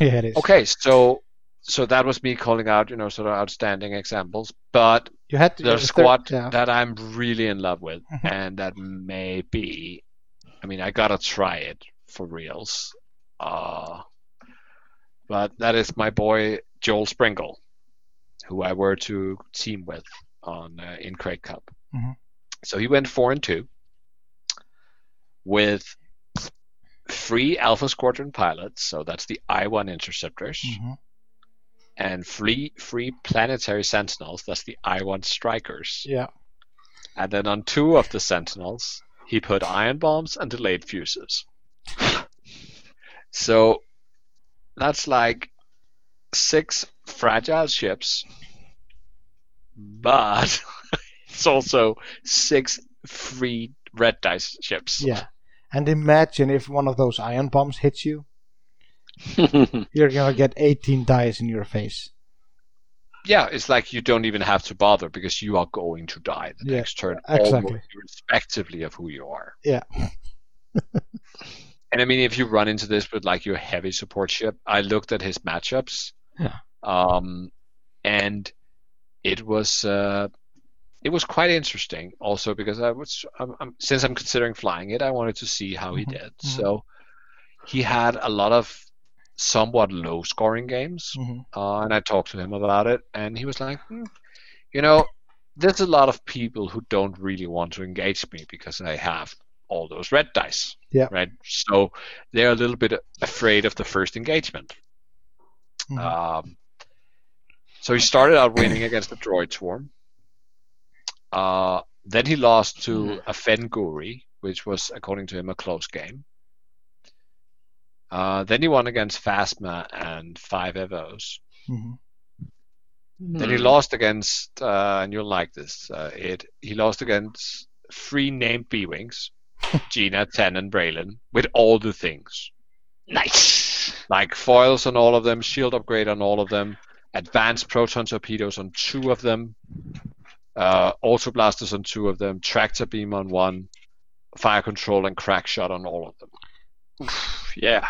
H: Yeah, it is.
J: Okay, so so that was me calling out, you know, sort of outstanding examples. But
H: You had to.
J: the squad
H: yeah.
J: that I'm really in love with,
H: Mhm.
J: and that may be, I mean, I gotta try it for reals. Uh, but that is my boy Joel Springle, who I were to team with on uh, in Craig Cup.
H: Mhm.
J: So he went four and two with three Alpha Squadron pilots. So that's the I-1 interceptors
H: Mhm.
J: and three free planetary sentinels. That's the I-1 strikers.
H: Yeah.
J: And then on two of the sentinels, he put ion bombs and delayed fuses. so that's like six fragile ships, but it's also six free red dice ships.
H: Yeah. And imagine if one of those ion bombs hits you, you're gonna get 18 dice in your face.
J: Yeah, it's like you don't even have to bother because you are going to die the
H: Yeah,
J: next turn,
H: exactly.
J: irrespectively of who you are.
H: Yeah.
J: and I mean, if you run into this with like your heavy support ship, I looked at his matchups,
H: Yeah.
J: um, and it was uh, it was quite interesting. Also because I was I'm, I'm, since I'm considering flying it, I wanted to see how he
H: Mhm,
J: did.
H: mhm.
J: So he had a lot of somewhat low scoring games
H: hmm
J: uh, and I talked to him about it, and he was like, hmm, you know, there's a lot of people who don't really want to engage me because I have all those red dice.
H: Yeah.
J: Right. So they're a little bit afraid of the first engagement.
H: Mhm.
J: Um, so he started out winning against the droid swarm. Uh, then he lost to a Fenguri, which was, according to him, a close game. Uh, then he won against Phasma and Five Evos.
H: hmm
J: Then he lost against, uh, and you'll like this, uh, it. He lost against three named B wings, Gina, Ten, and Braylen, with all the things,
I: Nice.
J: like foils on all of them, shield upgrade on all of them, advanced proton torpedoes on two of them, uh, auto blasters on two of them, tractor beam on one, fire control and crack shot on all of them.
I: Yeah.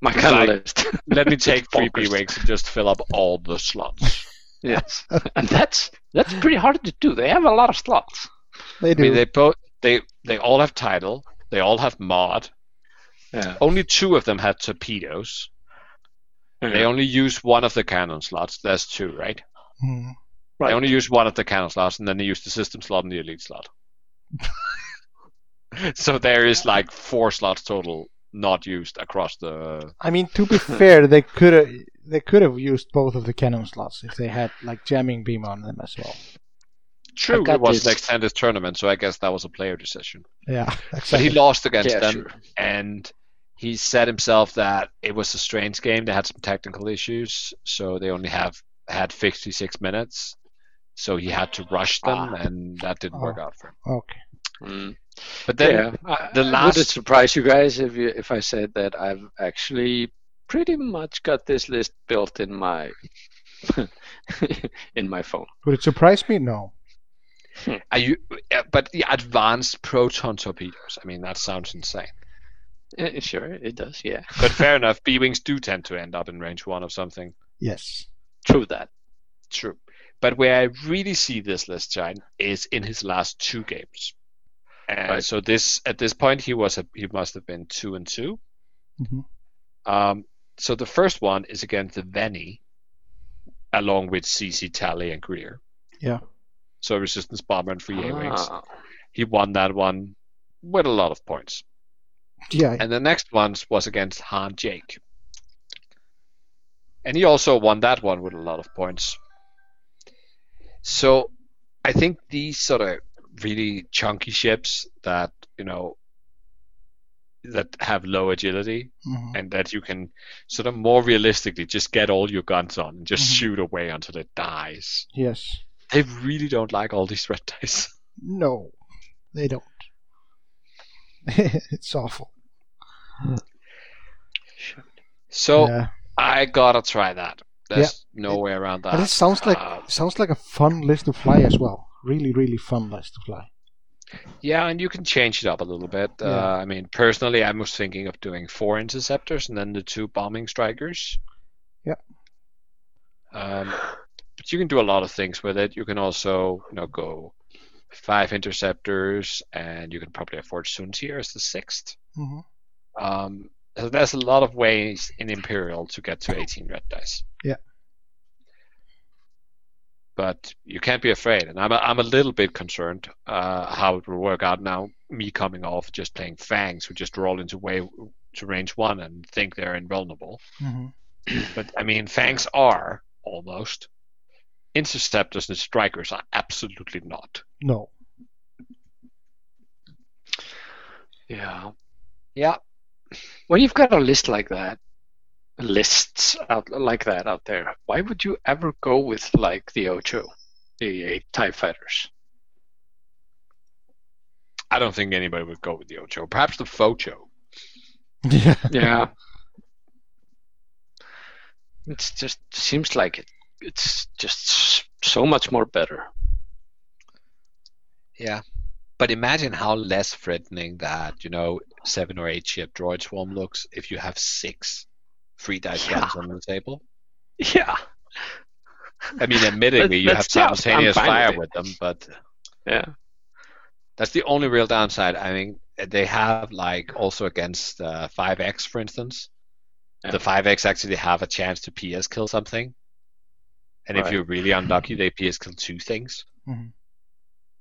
I: My
J: It's
I: kind of
J: like-
I: list.
J: Let me take three B wings and just fill up all the slots.
I: yes. and that's that's pretty hard to do. They have a lot of slots.
H: They
J: I
H: do.
J: mean, they both they they all have title. They all have mod.
I: Yeah.
J: Only two of them had torpedoes. They only use one of the cannon slots. There's two, right?
H: Mhm.
I: Right.
J: They only use one of the cannon slots, and then they use the system slot and the elite slot. so there is like four slots total not used across the.
H: I mean, to be fair, they could have they could have used both of the cannon slots if they had like jamming beam on them as well.
J: True, it was
I: this.
J: an extended tournament, so I guess that was a player decision.
H: Yeah,
J: But he lost against
I: Yeah,
J: them,
I: sure.
J: and he said himself that it was a strange game. They had some technical issues, so they only have had 56 minutes. So he had to rush them, and that didn't work
H: Oh.
J: out for him.
H: Okay.
I: Mm.
J: But then
I: yeah,
J: the last-
I: would it surprise you guys if you if I said that I've actually pretty much got this list built in my in my phone.
H: Would it surprise me? No.
J: are you? But the advanced proton torpedoes. I mean, that sounds insane.
I: Eh, sure, it does. Yeah,
J: But fair enough. B wings do tend to end up in range one of something.
H: Yes.
I: true that.
J: True. But where I really see this list shine is in his last two games. And
I: Right.
J: so this at this point he was a, he must have been two and 2
H: Mhm.
J: Um, so the first one is against the Vennie, along with CC Tally and Greer.
H: Yeah.
J: So resistance bomber and free A wings.
I: Ah,
J: He won that one with a lot of points.
H: Yeah.
J: And the next one was against Han Jake. And he also won that one with a lot of points. So I think these sort of really chunky ships that, you know, that have low agility
H: Mhm.
J: and that you can sort of more realistically just get all your guns on and just
H: Mhm.
J: shoot away until it dies.
H: Yes.
J: They really don't like all these red dice.
H: No, they don't. it's awful.
J: So
H: yeah.
J: I gotta try that. There's no way around that.
H: But it sounds like
J: Uh,
H: sounds like a fun list to fly as well. Really, really fun list to fly.
J: Yeah, and you can change it up a little bit.
H: Yeah.
J: Uh, I mean, personally, I was thinking of doing four interceptors and then the two bombing strikers.
H: Yeah.
J: Um, but you can do a lot of things with it. You can also, you know, go five interceptors, and you can probably afford Soontir as the 6th
H: hmm
J: Um, so there's a lot of ways in Imperial to get to 18 red dice.
H: Yeah.
J: But you can't be afraid, and I'm a, I'm a little bit concerned uh, how it will work out now. Me coming off just playing Fangs, who just roll into way to range one and think they're invulnerable.
H: hmm
J: But I mean, Fangs are almost. Interceptors and strikers are absolutely not.
H: No.
I: yeah.
J: Yeah.
I: When you've got a list like that, lists out like that out there, why would you ever go with like the Ocho, the eight TIE fighters?
J: I don't think anybody would go with the Ocho. Perhaps the Focho.
H: Yeah.
I: Yeah. It's just seems like it. It's just so much more better.
J: Yeah. But imagine how less threatening that, you know, seven or eight ship droid swarm looks if you have six free dice
I: Yeah.
J: guns on the table.
I: Yeah.
J: I mean, admittedly, you have
I: That's- yeah,
J: simultaneous
I: fine
J: fire
I: with
J: with them, but
I: Yeah.
J: that's the only real downside. I mean, they have, like, also against uh, 5X, for instance,
I: Yeah.
J: the 5X actually have a chance to PS kill something. And if you're really unlucky, they PS kill two things.
H: Mhm.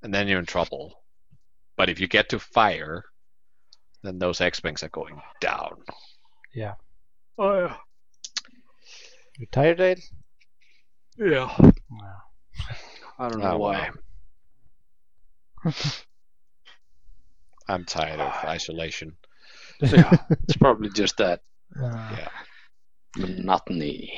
J: And then you're in trouble. But if you get to fire, then those X Wings are going down. Yeah.
I: Oh yeah.
H: You tired, Dale?
I: Yeah.
H: Wow.
I: I don't know
J: Oh,
I: why.
J: I'm tired of isolation.
I: Yeah. It's probably just that
H: Uh,
I: monotony.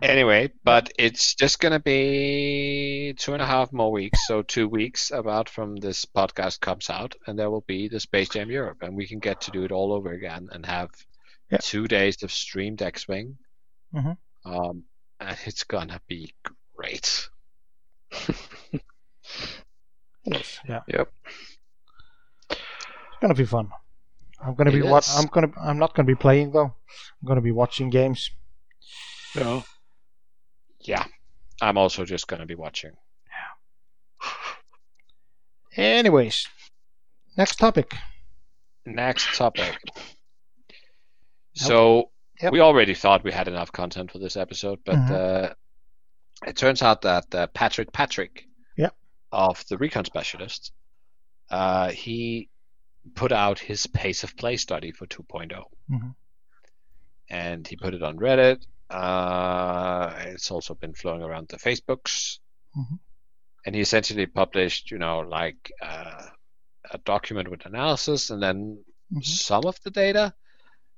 J: Anyway, but it's just gonna be two and a half more weeks, so two weeks about from this podcast comes out, and there will be the Space Jam Europe, and we can get to do it all over again and have
H: Yeah.
J: two days of streamed X-wing.
H: Mhm.
J: Um, and it's gonna be great.
H: yes. Yeah.
I: Yep.
H: It's gonna be fun. I'm gonna be
J: It
H: what
J: is.
H: I'm gonna I'm not gonna be playing though. I'm gonna be watching games.
I: Yeah.
J: Yeah, I'm also just gonna be watching. Yeah.
H: Anyways, next topic.
J: Next topic. So
H: Yep.
J: we already thought we had enough content for this episode, but
H: Mhm.
J: uh, it turns out that uh, Patrick Patrick
H: Yep.
J: of the Recon Specialist, uh, he put out his pace of play study for 2.0,
H: Mhm.
J: and he put it on Reddit. Uh, it's also been flowing around the Facebooks,
H: Mhm.
J: and he essentially published, you know, like uh, a document with analysis and then
H: Mhm.
J: some of the data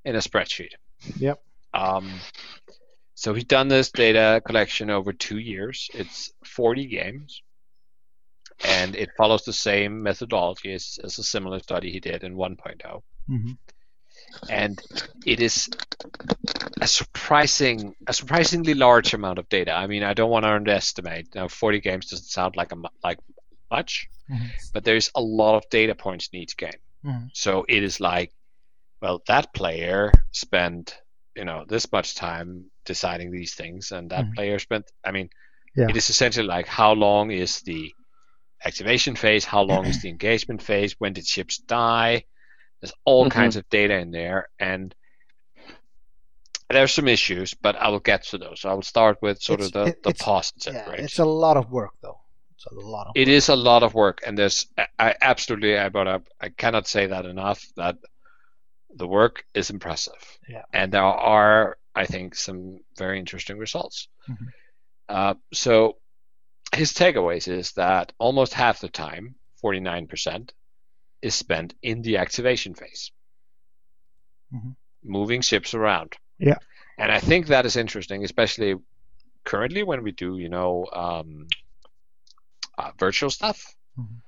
J: in a spreadsheet.
H: Yep.
J: Um, so he's done this data collection over two years. It's 40 games, and it follows the same methodology as, as a similar study he did in 1.0.
H: Mhm.
J: And it is a surprising, a surprisingly large amount of data. I mean, I don't want to underestimate. Now, 40 games doesn't sound like a like much,
H: Mhm.
J: but there's a lot of data points in each game.
H: Mhm.
J: So it is like, well, that player spent, you know, this much time deciding these things, and that
H: Mhm.
J: player spent. I mean,
H: Yeah.
J: it is essentially like how long is the activation phase, how long is the engagement phase, when did ships die. There's all
I: Mhm.
J: kinds of data in there, and there's some issues, but I will get to those. I will start with sort
H: It's-
J: of the,
H: it-
J: the positive,
H: Yeah,
J: right?
H: it's a lot of work though. It's a lot of.
J: It is a lot of work, and there's I, absolutely I brought up. I cannot say that enough. That the work is impressive,
H: Yeah.
J: and there are I think some very interesting results.
H: Mhm.
J: Uh, so his takeaways is that almost half the time, 49%, is spent in the activation phase,
H: Mhm.
J: moving ships around.
H: Yeah.
J: and I think that is interesting, especially currently when we do you know um, uh, virtual stuff
H: Mhm.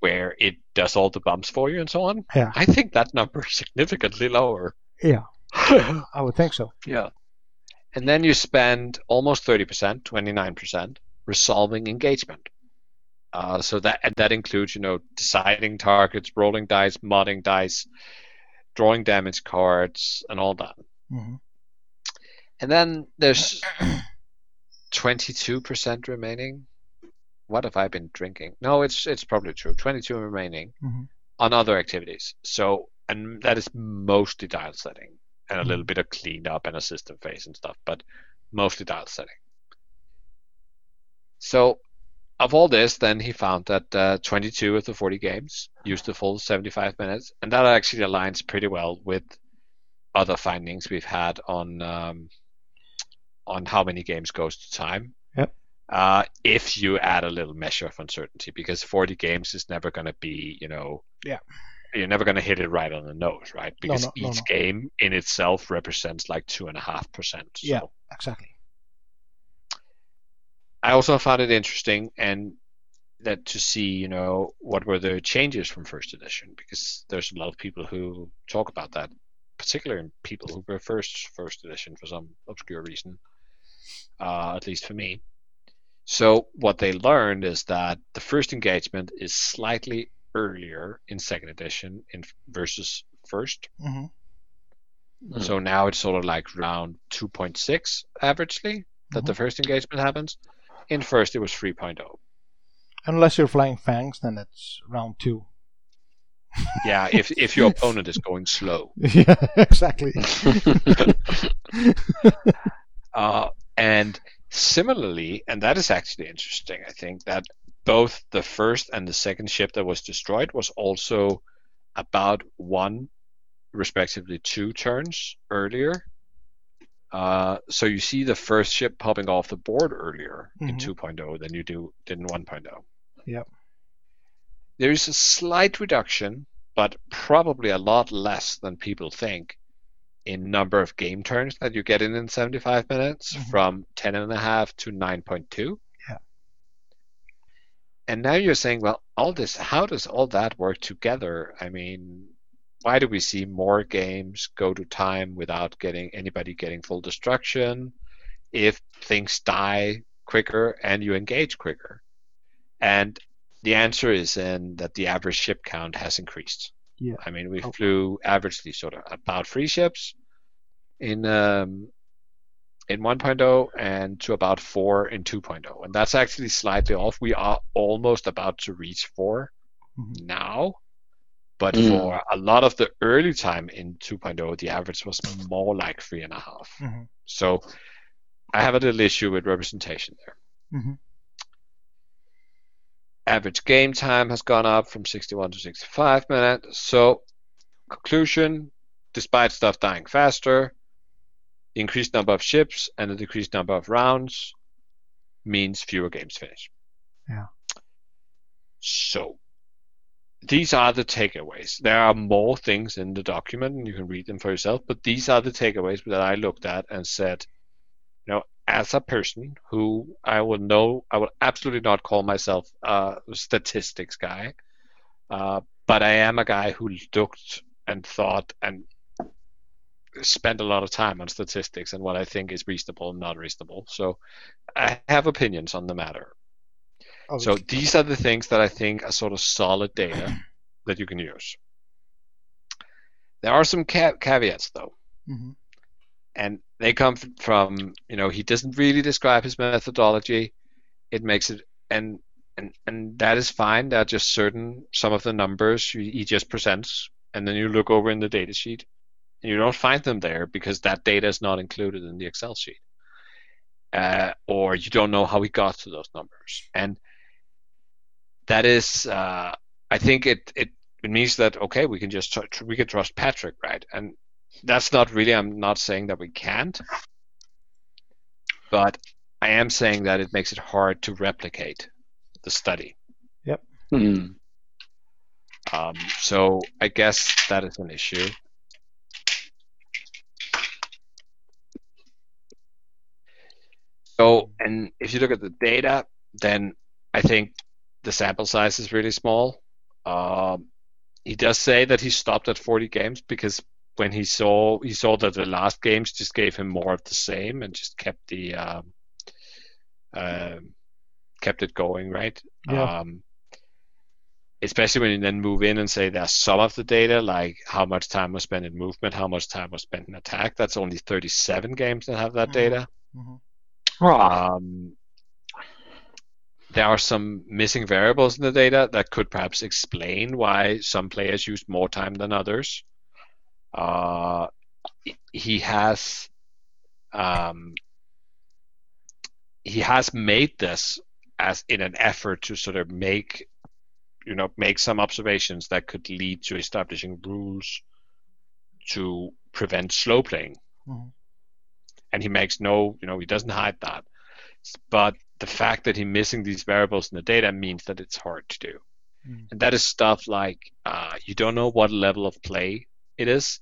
J: where it does all the bumps for you and so on.
H: Yeah.
J: I think that number is significantly lower.
H: Yeah, I would think so.
J: yeah. And then you spend almost 30%, 29%, resolving engagement. Uh, so that that includes, you know, deciding targets, rolling dice, modding dice, drawing damage cards, and all that.
H: hmm
J: And then there's 22% remaining. What have I been drinking? No, it's it's probably true. 22 remaining
H: Mhm.
J: on other activities. So, and that is mostly dial setting and a little bit of cleanup and a system phase and stuff, but mostly dial setting. So, of all this, then he found that uh, 22 of the 40 games used the full 75 minutes, and that actually aligns pretty well with other findings we've had on um, on how many games goes to time.
H: Yep.
J: Uh, if you add a little measure of uncertainty, because 40 games is never going to be, you know,
H: Yeah.
J: you're never going to hit it right on the nose, right? Because
H: no, no,
J: each
H: no.
J: game in itself represents like two and a half percent.
H: Yeah, exactly.
J: I also found it interesting and that to see, you know, what were the changes from first edition because there's a lot of people who talk about that, particularly people who were first first edition for some obscure reason, uh, at least for me. So what they learned is that the first engagement is slightly earlier in second edition in versus first.
H: hmm
J: So now it's sort of like round 2.6 averagely that the first engagement happens. In first, it was oh. 3.0.
H: Unless you're flying fangs, then it's round two.
J: Yeah, if if your opponent is going slow.
H: yeah, exactly.
J: Uh, and similarly, and that is actually interesting, I think that both the first and the second ship that was destroyed was also about one, respectively two turns earlier. Uh, so you see the first ship popping off the board earlier in
H: Mhm.
J: 2.0 than you do did in 1.0.
H: Yep.
J: There is a slight reduction, but probably a lot less than people think in number of game turns that you get in in 75 minutes
H: Mhm.
J: from 10 and a half to 9.2.
H: Yeah.
J: And now you're saying, well, all this, how does all that work together? I mean, why do we see more games go to time without getting anybody getting full destruction if things die quicker and you engage quicker? And the answer is in that the average ship count has increased.
H: Yeah.
J: I mean, we
H: Oh.
J: flew averagely sort of about three ships in um, in 1.0 and to about four in 2.0, and that's actually slightly off. We are almost about to reach 4
H: Mhm.
J: now, but
I: Mm.
J: for a lot of the early time in 2.0, the average was more like three and a half.
H: Mhm.
J: So I have a little issue with representation there.
H: Mhm.
J: Average game time has gone up from 61 to 65 minutes. So, conclusion despite stuff dying faster, the increased number of ships and the decreased number of rounds means fewer games finish.
H: Yeah.
J: So, these are the takeaways. There are more things in the document, and you can read them for yourself. But these are the takeaways that I looked at and said, you know, as a person who I will know, I will absolutely not call myself a statistics guy, uh, but I am a guy who looked and thought and spent a lot of time on statistics and what I think is reasonable and not reasonable. So I have opinions on the matter. So these are the things that I think are sort of solid data that you can use. There are some ca- caveats though,
H: Mhm.
J: and they come from you know he doesn't really describe his methodology. It makes it and and and that is fine. There are just certain some of the numbers he he just presents, and then you look over in the data sheet, and you don't find them there because that data is not included in the Excel sheet, uh, or you don't know how he got to those numbers, and that is uh, I think it, it it means that okay we can just tr- we can trust Patrick right? And that's not really I'm not saying that we can't. But I am saying that it makes it hard to replicate the study.
I: Hmm.
J: um, so I guess that is an issue. So and if you look at the data then I think the sample size is really small um, he does say that he stopped at 40 games because when he saw he saw that the last games just gave him more of the same and just kept the um, um kept it going right
H: Yeah.
J: um, especially when you then move in and say there's some of the data like how much time was spent in movement how much time was spent in attack that's only 37 games that have that
H: Mhm.
J: data
H: Mhm.
I: Ah,
J: um, there are some missing variables in the data that could perhaps explain why some players use more time than others. Uh, he has um, he has made this as in an effort to sort of make you know make some observations that could lead to establishing rules to prevent slow playing
H: Mhm.
J: and he makes no you know he doesn't hide that but the fact that he's missing these variables in the data means that it's hard to do
H: Mm.
J: and that is stuff like uh, you don't know what level of play it is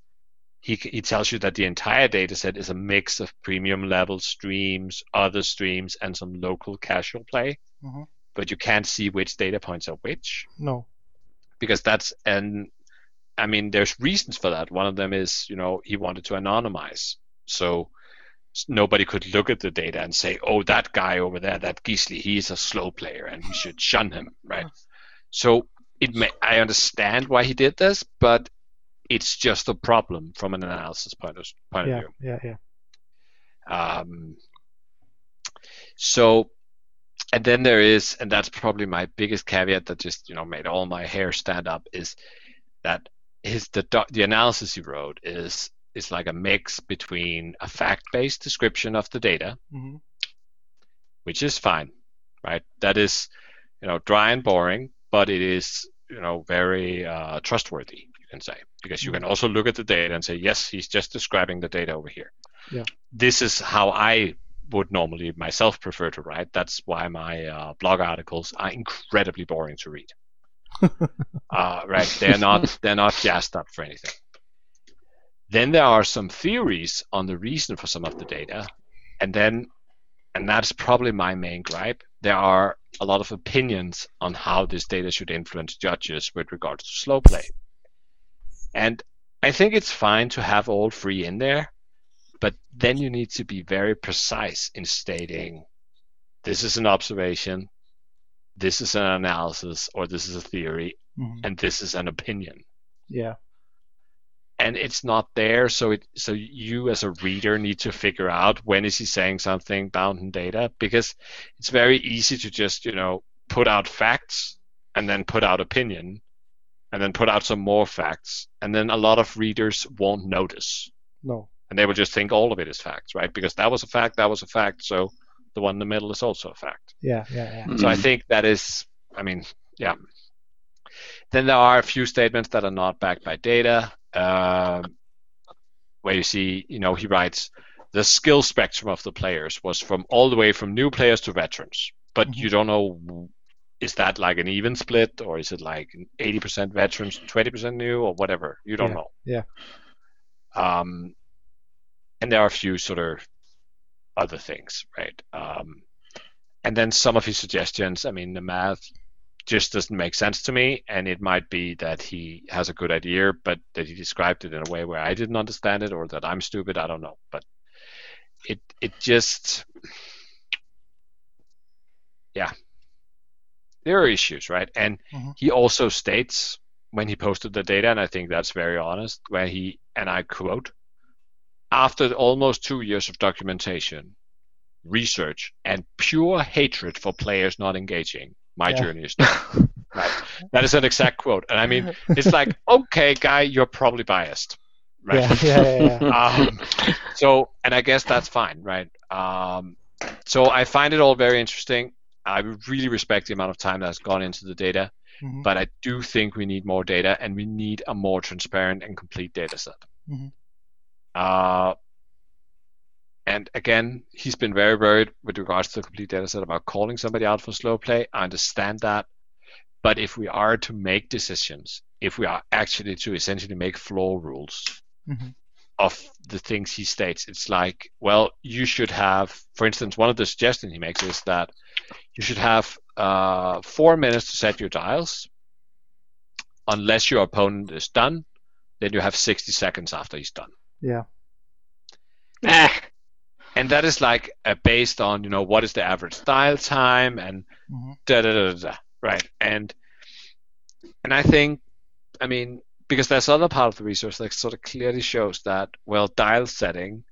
J: he, he tells you that the entire data set is a mix of premium level streams other streams and some local casual play
H: Mhm.
J: but you can't see which data points are which
H: No.
J: because that's and I mean there's reasons for that. One of them is you know he wanted to anonymize, so nobody could look at the data and say, oh that guy over there, that Gisli, he's a slow player and we should shun him, right? So it may I understand why he did this, but it's just a problem from an analysis point of point
H: Yeah.
J: of view.
H: Yeah. Yeah.
J: Um, so, and then there is, and that's probably my biggest caveat that just you know made all my hair stand up is that his the the analysis he wrote is is like a mix between a fact-based description of the data,
H: Mhm.
J: which is fine, right? That is, you know, dry and boring, but it is you know very uh, trustworthy. You can say because you can also look at the data and say, yes, he's just describing the data over here this is how I would normally myself prefer to write. That's why my uh, blog articles are incredibly boring to read. uh, right? They're not they're not jazzed up for anything. Then there are some theories on the reason for some of the data, and then, and that's probably my main gripe. There are a lot of opinions on how this data should influence judges with regards to slow play, and I think it's fine to have all three in there but then you need to be very precise in stating this is an observation, this is an analysis, or this is a theory,
H: Mhm.
J: and this is an opinion.
H: Yeah.
J: And it's not there, so it so you as a reader need to figure out when is he saying something bound in data because it's very easy to just you know put out facts and then put out opinion and then put out some more facts and then a lot of readers won't notice
H: No.
J: and they will just think all of it is facts, right? Because that was a fact, that was a fact, so the one in the middle is also a fact.
H: Yeah. Yeah. Yeah. Mm-hmm.
J: So I think that is, I mean, yeah. Then there are a few statements that are not backed by data, um, where you see, you know, he writes, the skill spectrum of the players was from all the way from new players to veterans, but you don't know is that like an even split or is it like 80% veterans, 20% new or whatever? You don't
H: Yeah.
J: know.
H: Yeah.
J: Um, and there are a few sort of other things, right? Um, and then some of his suggestions, I mean, the math just doesn't make sense to me, and it might be that he has a good idea, but that he described it in a way where I didn't understand it, or that I'm stupid. I don't know, but it it just, yeah, there are issues, right? And
H: Mhm.
J: he also states when he posted the data, and I think that's very honest, where he and I quote, after almost two years of documentation, research, and pure hatred for players not engaging, my
H: Yeah.
J: journey is done. right. That is an exact quote. And I mean, it's like, okay, guy, you're probably biased. Right.
H: Yeah, yeah, yeah,
J: um, so, and I guess that's fine, right? Um, so I find it all very interesting. I really respect the amount of time that's gone into the data,
H: Mhm.
J: but I do think we need more data and we need a more transparent and complete data set.
H: Mhm.
J: Uh, and again, he's been very worried with regards to the complete data set about calling somebody out for slow play. I understand that. But if we are to make decisions, if we are actually to essentially make floor rules
H: Mhm.
J: of the things he states, it's like, well, you should have, for instance, one of the suggestions he makes is that you should have uh, four minutes to set your dials. Unless your opponent is done, then you have 60 seconds after he's done
H: Yeah.
I: Ah,
J: and that is like uh, based on you know what is the average dial time and
H: Mhm.
J: da da da da, da right and and I think I mean because there's other part of the research that sort of clearly shows that well dial setting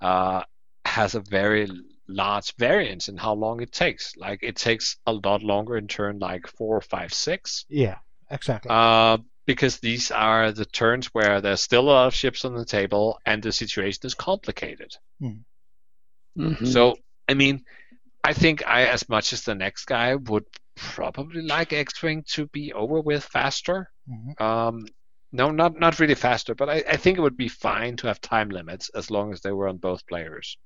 J: uh, has a very large variance in how long it takes like it takes a lot longer in turn like four five six
H: Yeah. Exactly.
J: uh, because these are the turns where there's still a lot of ships on the table and the situation is complicated
I: mhm.
J: so, I mean, I think I, as much as the next guy, would probably like X-wing to be over with faster.
H: Mhm.
J: Um, no, not not really faster, but I, I think it would be fine to have time limits as long as they were on both players,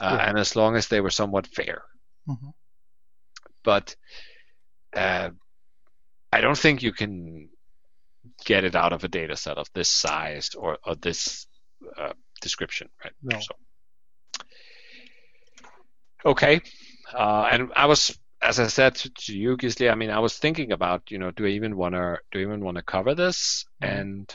J: uh,
H: Yeah.
J: and as long as they were somewhat fair.
H: Mhm.
J: But uh, I don't think you can get it out of a data set of this size or, or this uh, description, right?
H: No.
J: So. Okay, uh, and I was, as I said to, to you, Gisli, I mean, I was thinking about, you know, do I even want to, do I even want to cover this? And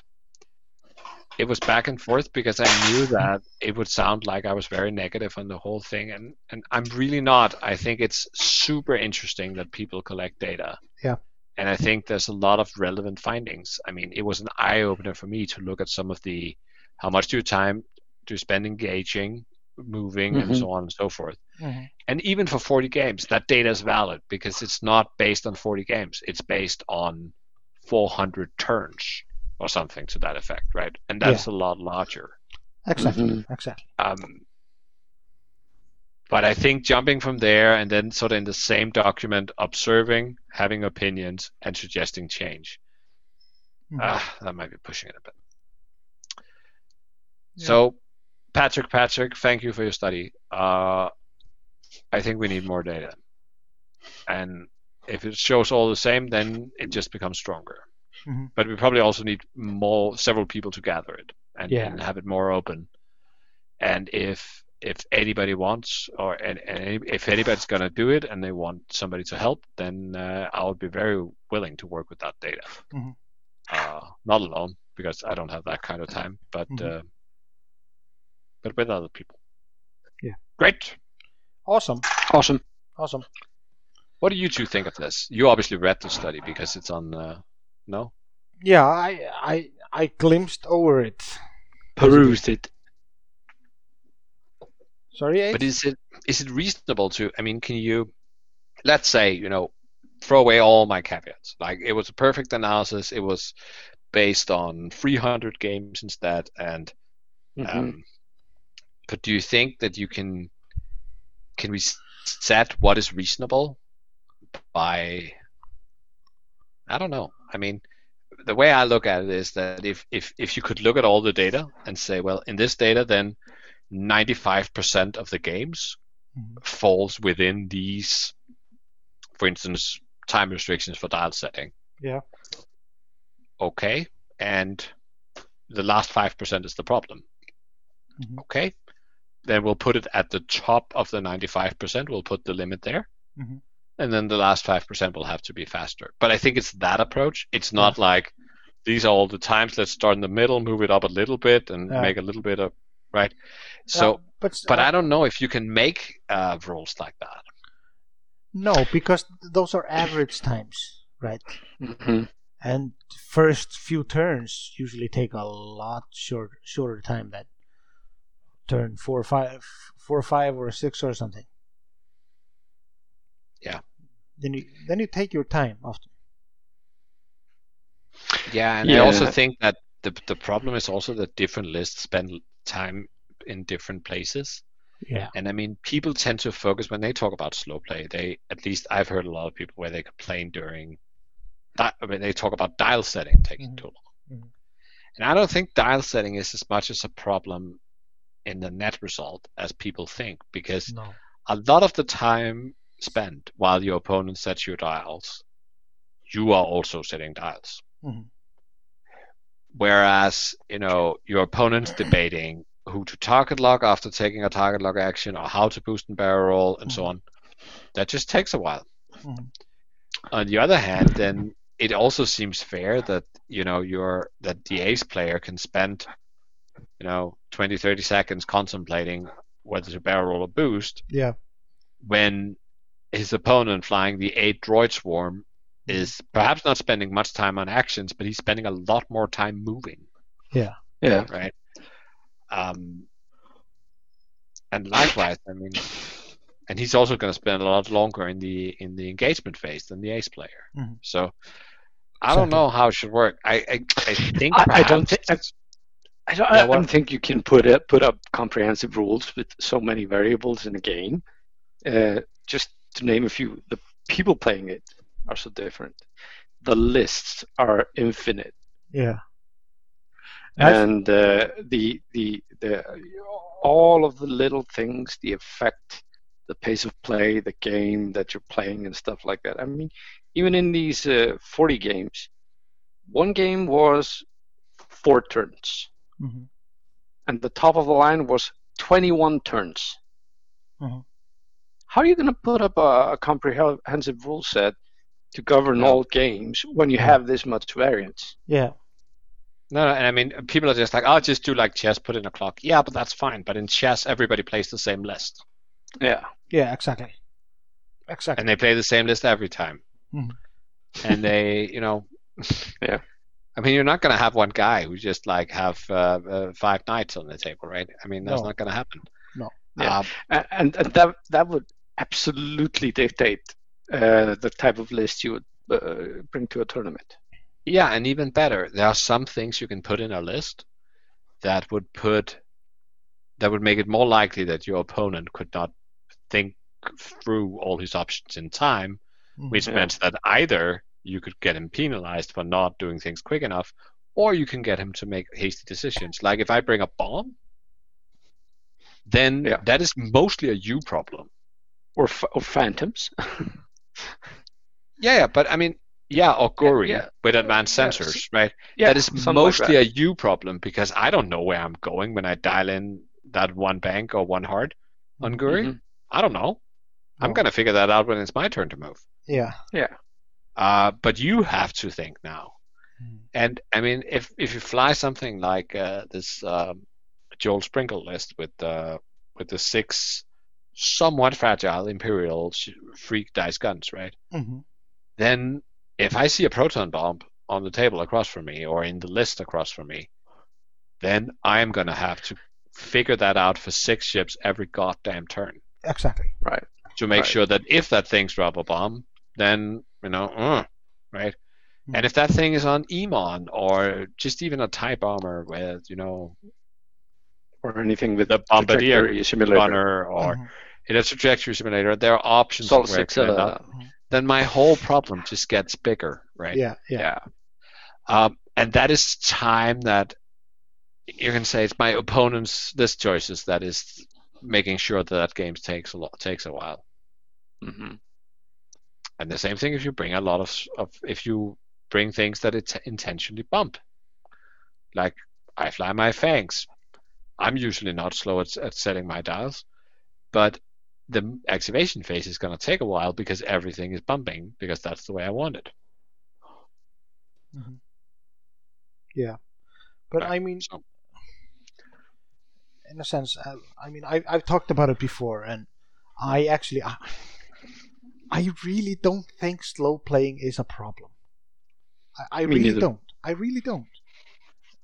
J: it was back and forth because I knew that it would sound like I was very negative on the whole thing, and and I'm really not. I think it's super interesting that people collect data.
H: Yeah.
J: And I think there's a lot of relevant findings. I mean, it was an eye opener for me to look at some of the how much do you time do you spend engaging, moving, and
I: Mhm.
J: so on and so forth.
H: Mhm.
J: And even for 40 games, that data is valid because it's not based on 40 games. It's based on 400 turns or something to that effect, right? And that's a lot larger.
H: Exactly.
I: Mhm.
H: Exactly.
J: Um, but I think jumping from there and then sort of in the same document, observing, having opinions, and suggesting change.
H: Mhm.
J: Ah, that might be pushing it a bit.
H: Yeah.
J: So, Patrick, Patrick, thank you for your study. Uh, I think we need more data. And if it shows all the same, then it just becomes stronger.
H: Mhm.
J: But we probably also need more, several people to gather it and,
H: Yeah.
J: and have it more open. And if if anybody wants, or and, and if anybody's gonna do it, and they want somebody to help, then uh, I would be very willing to work with that data.
H: Mhm.
J: Uh, not alone because I don't have that kind of time, but
H: Mhm.
J: But with other people.
H: Yeah.
J: Great.
H: Awesome.
I: Awesome.
H: Awesome.
J: What do you two think of this? You obviously read the study because it's on. Uh, no.
H: Yeah, I I I glimpsed over it.
I: Perused it.
H: Sorry, Abe?
J: But is it is it reasonable to? I mean, can you? Let's say you know, throw away all my caveats. Like it was a perfect analysis. It was based on 300 games instead, and
I: Mhm.
J: um, but do you think that you can? Can we set what is reasonable by? I don't know. I mean, the way I look at it is that if if if you could look at all the data and say, well, in this data, then 95% of the games
H: Mhm.
J: falls within these for instance, time restrictions for dial setting.
H: Yeah.
J: Okay, and the last five percent is the problem.
H: Mhm.
J: Okay, then we'll put it at the top of the ninety-five percent. We'll put the limit there,
H: Mhm.
J: and then the last five percent will have to be faster. But I think it's that approach. It's not like these are all the times. Let's start in the middle, move it up a little bit, and
H: Yeah.
J: make a little bit of right. So,
H: Uh, but
J: but
H: uh,
J: I don't know if you can make uh, rules like that.
H: no, because those are average times, right?
I: hmm
H: And first few turns usually take a lot short, shorter time than turn four or five, four or five or six or something.
J: Yeah.
H: Then you then you take your time often.
J: Yeah, and
I: Yeah.
J: I also think that the the problem is also that different lists spend time in different places.
H: Yeah.
J: And I mean, people tend to focus when they talk about slow play. They, at least I've heard a lot of people where they complain during, di- when they talk about dial setting taking
H: Mhm.
J: too long.
H: Mhm.
J: And I don't think dial setting is as much as a problem in the net result as people think, because
H: No.
J: a lot of the time spent while your opponent sets your dials, you are also setting dials.
H: Mhm.
J: Whereas, you know, your opponent's debating who to target lock after taking a target lock action or how to boost and barrel roll and so on. That just takes a while.
H: Mhm.
J: On the other hand, then it also seems fair that, you know, your that the ace player can spend, you know, 20, 30 seconds contemplating whether to barrel roll or boost
H: Yeah.
J: when his opponent flying the eight droid swarm is perhaps not spending much time on actions, but he's spending a lot more time moving,
H: Yeah.
I: Yeah.
J: right? Um, and likewise, I mean, and he's also going to spend a lot longer in the in the engagement phase than the ace player.
H: Mhm.
J: So I don't know how it should work. I I, I think
I: I- I don't
J: perhaps-
I: I don't,
J: Yeah,
I: I don't think you can put up, put up comprehensive rules with so many variables in a game. Uh, just to name a few, the people playing it are so different. The lists are infinite,
H: Yeah. I've-
I: and uh, the the the all of the little things, the effect, the pace of play, the game that you're playing, and stuff like that. I mean, even in these uh, 40 games, one game was four turns
H: Mhm.
I: and the top of the line was 21 turns.
H: Mhm.
I: How are you going to put up a, a comprehensive rule set to govern
J: No.
I: all games when you have this much variance?
H: Yeah.
J: No, no, and I mean, people are just like, I'll just do like chess, put in a clock. Yeah, but that's fine. But in chess, everybody plays the same list.
I: Yeah.
H: Yeah. Exactly. Exactly.
J: and they play the same list every time.
H: Mhm.
J: And they, you know,
I: Yeah.
J: I mean, you're not going to have one guy who just like have uh, uh, five knights on the table, right? I mean, that's
H: No.
J: not going to happen.
H: No.
I: Yeah.
J: Uh,
I: And, and, and that, that would absolutely dictate uh, the type of list you would uh, bring to a tournament.
J: yeah, and even better, there are some things you can put in a list that would put that would make it more likely that your opponent could not think through all his options in time,
H: Mhm.
J: which
I: Yeah.
J: meant that either you could get him penalized for not doing things quick enough, or you can get him to make hasty decisions. Like if I bring a bomb, then
I: Yeah.
J: that is mostly a you problem.
I: Or, f- or phantoms.
J: Yeah, yeah, but I mean, yeah, or Guri
I: yeah.
J: with advanced sensors,
I: s-
J: right?
I: yeah,
J: that is
I: something like
J: mostly
I: that.
J: a you problem because I don't know where I'm going when I dial in that one bank or one hard on Guri.
I: Mhm.
J: I don't know. I'm
H: No.
J: gonna figure that out when it's my turn to move.
H: Yeah.
I: Yeah.
J: Uh, but you have to think now.
H: Mm.
J: And I mean, if if you fly something like uh, this um, Joel Sprinkle list with uh, with the six somewhat fragile Imperial freak dice guns, right?
H: hmm
J: Then if I see a proton bomb on the table across from me or in the list across from me, then I am gonna have to figure that out for six ships every goddamn turn
H: Exactly.
I: Right.
J: to make
I: Right.
J: sure that if that thing's drop a bomb, then you know, uh, right?
H: Hmm.
J: And if that thing is on Emon or just even a type armor with you know
I: Or anything with
J: the bombardier
I: simulator.
J: runner or
H: Mhm.
J: in a trajectory simulator, there are options
I: Sol
J: of where
I: six, uh,
J: up. Then my whole problem just gets bigger, right?
H: Yeah. Yeah.
I: yeah.
J: Um, and that is time that you can say it's my opponent's list choices that is making sure that that game takes a lot takes a while.
I: hmm
J: And the same thing if you bring a lot of, of if you bring things that it intentionally bump. Like I fly my fangs. I'm usually not slow at, at setting my dials, but the activation phase is going to take a while because everything is bumping because that's the way I want it.
H: Yeah, but
J: Right,
H: I mean,
J: so-
H: in a sense, uh, I mean, I, I've talked about it before, and I actually, I, I really don't think slow playing is a problem. I, I really
I: neither.
H: don't. I really don't.